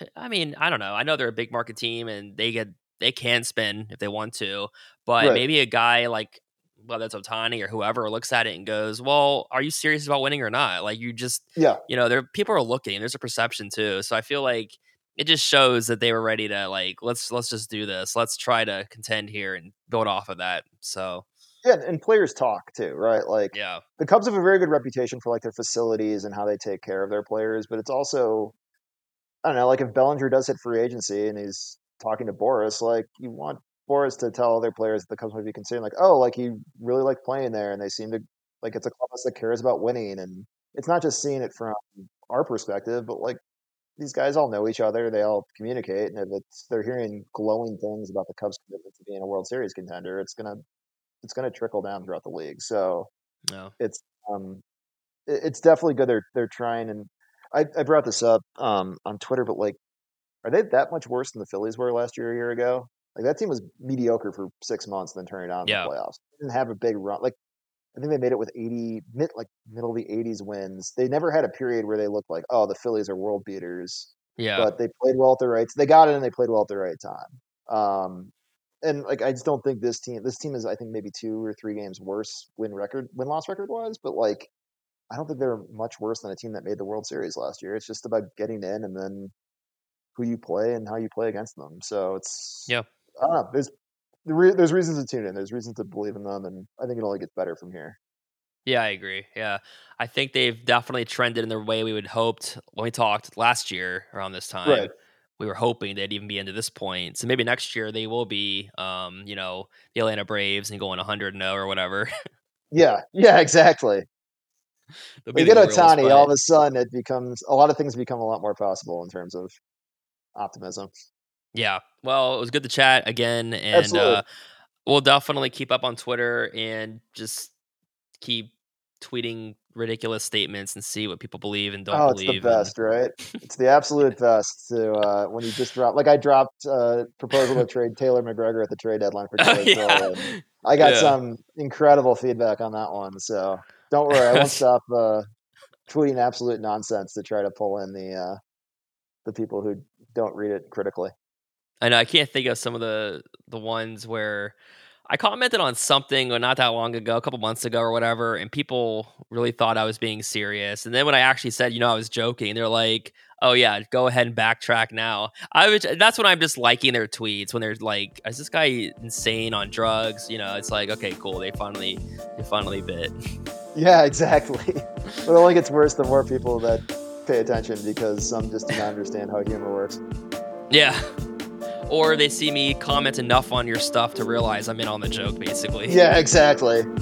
(sighs) I mean, I don't know. I know they're a big market team and they get they can spin if they want to, but Right. maybe a guy like whether it's Ohtani or whoever looks at it and goes, "Well, are you serious about winning or not?" Like you just Yeah, you know, there people are looking. There's a perception too. So I feel like it just shows that they were ready to like let's let's just do this. Let's try to contend here and build off of that. So yeah, and players talk too, right? Like yeah, the Cubs have a very good reputation for like their facilities and how they take care of their players, but it's also I don't know, like if Bellinger does hit free agency and he's talking to Boras, like you want Boras to tell other players that the Cubs might be concerned, like, oh, like he really liked playing there and they seem to like it's a clubhouse that cares about winning and it's not just seeing it from our perspective, but like these guys all know each other, they all communicate, and if it's they're hearing glowing things about the Cubs commitment to being a World Series contender, it's gonna it's gonna trickle down throughout the league. So no, it's um it- it's definitely good they're they're trying and I, I brought this up um on Twitter, but like are they that much worse than the Phillies were last year a year ago? Like that team was mediocre for six months and then turned it on in Yeah. the playoffs. They didn't have a big run. Like I think they made it with eighty mid like middle of the eighties wins. They never had a period where they looked like, oh, the Phillies are world beaters yeah, but they played well at the right. They got it and they played well at the right time. Um, and like I just don't think this team. This team is I think maybe two or three games worse win record win loss record wise, but like I don't think they're much worse than a team that made the World Series last year. It's just about getting in and then who you play and how you play against them. So it's Yeah. I don't know. There's there's reasons to tune in. There's reasons to believe in them, and I think it only gets better from here. yeah. I agree. Yeah, I think they've definitely trended in the way we would hoped when we talked last year around this time. Right. We were hoping they'd even be into this point. So maybe next year they will be, um, you know, the Atlanta Braves and going 100 0 or whatever. Yeah, yeah, exactly. (laughs) We get Ohtani, all of a sudden it becomes a lot of things become a lot more possible in terms of optimism. Yeah. Well, it was good to chat again, and uh, we'll definitely keep up on Twitter and just keep tweeting ridiculous statements and see what people believe and don't oh, it's believe. the and- best, right? It's the (laughs) absolute best to uh, when you just drop. Like I dropped a proposal to (laughs) trade Taylor McGregor at the trade deadline for Oh, Taylor Hill, yeah. I got Yeah. some incredible feedback on that one. So don't worry, I won't (laughs) stop uh, tweeting absolute nonsense to try to pull in the uh, the people who don't read it critically. I know I can't think of some of the the ones where I commented on something uh, not that long ago, a couple months ago or whatever, and people really thought I was being serious. And then when I actually said, you know, I was joking, they're like, "Oh yeah, go ahead and backtrack now." I was that's when I'm just liking their tweets when they're like, "Is this guy insane on drugs?" You know, it's like, okay, cool. They finally they finally bit. (laughs) Yeah, exactly. (laughs) It only gets worse the more people that pay attention because some just do not understand how humor works. Yeah. Or they see me comment enough on your stuff to realize I'm in on the joke, basically. Yeah, exactly. Three,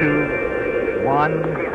two, one, zero, zero, and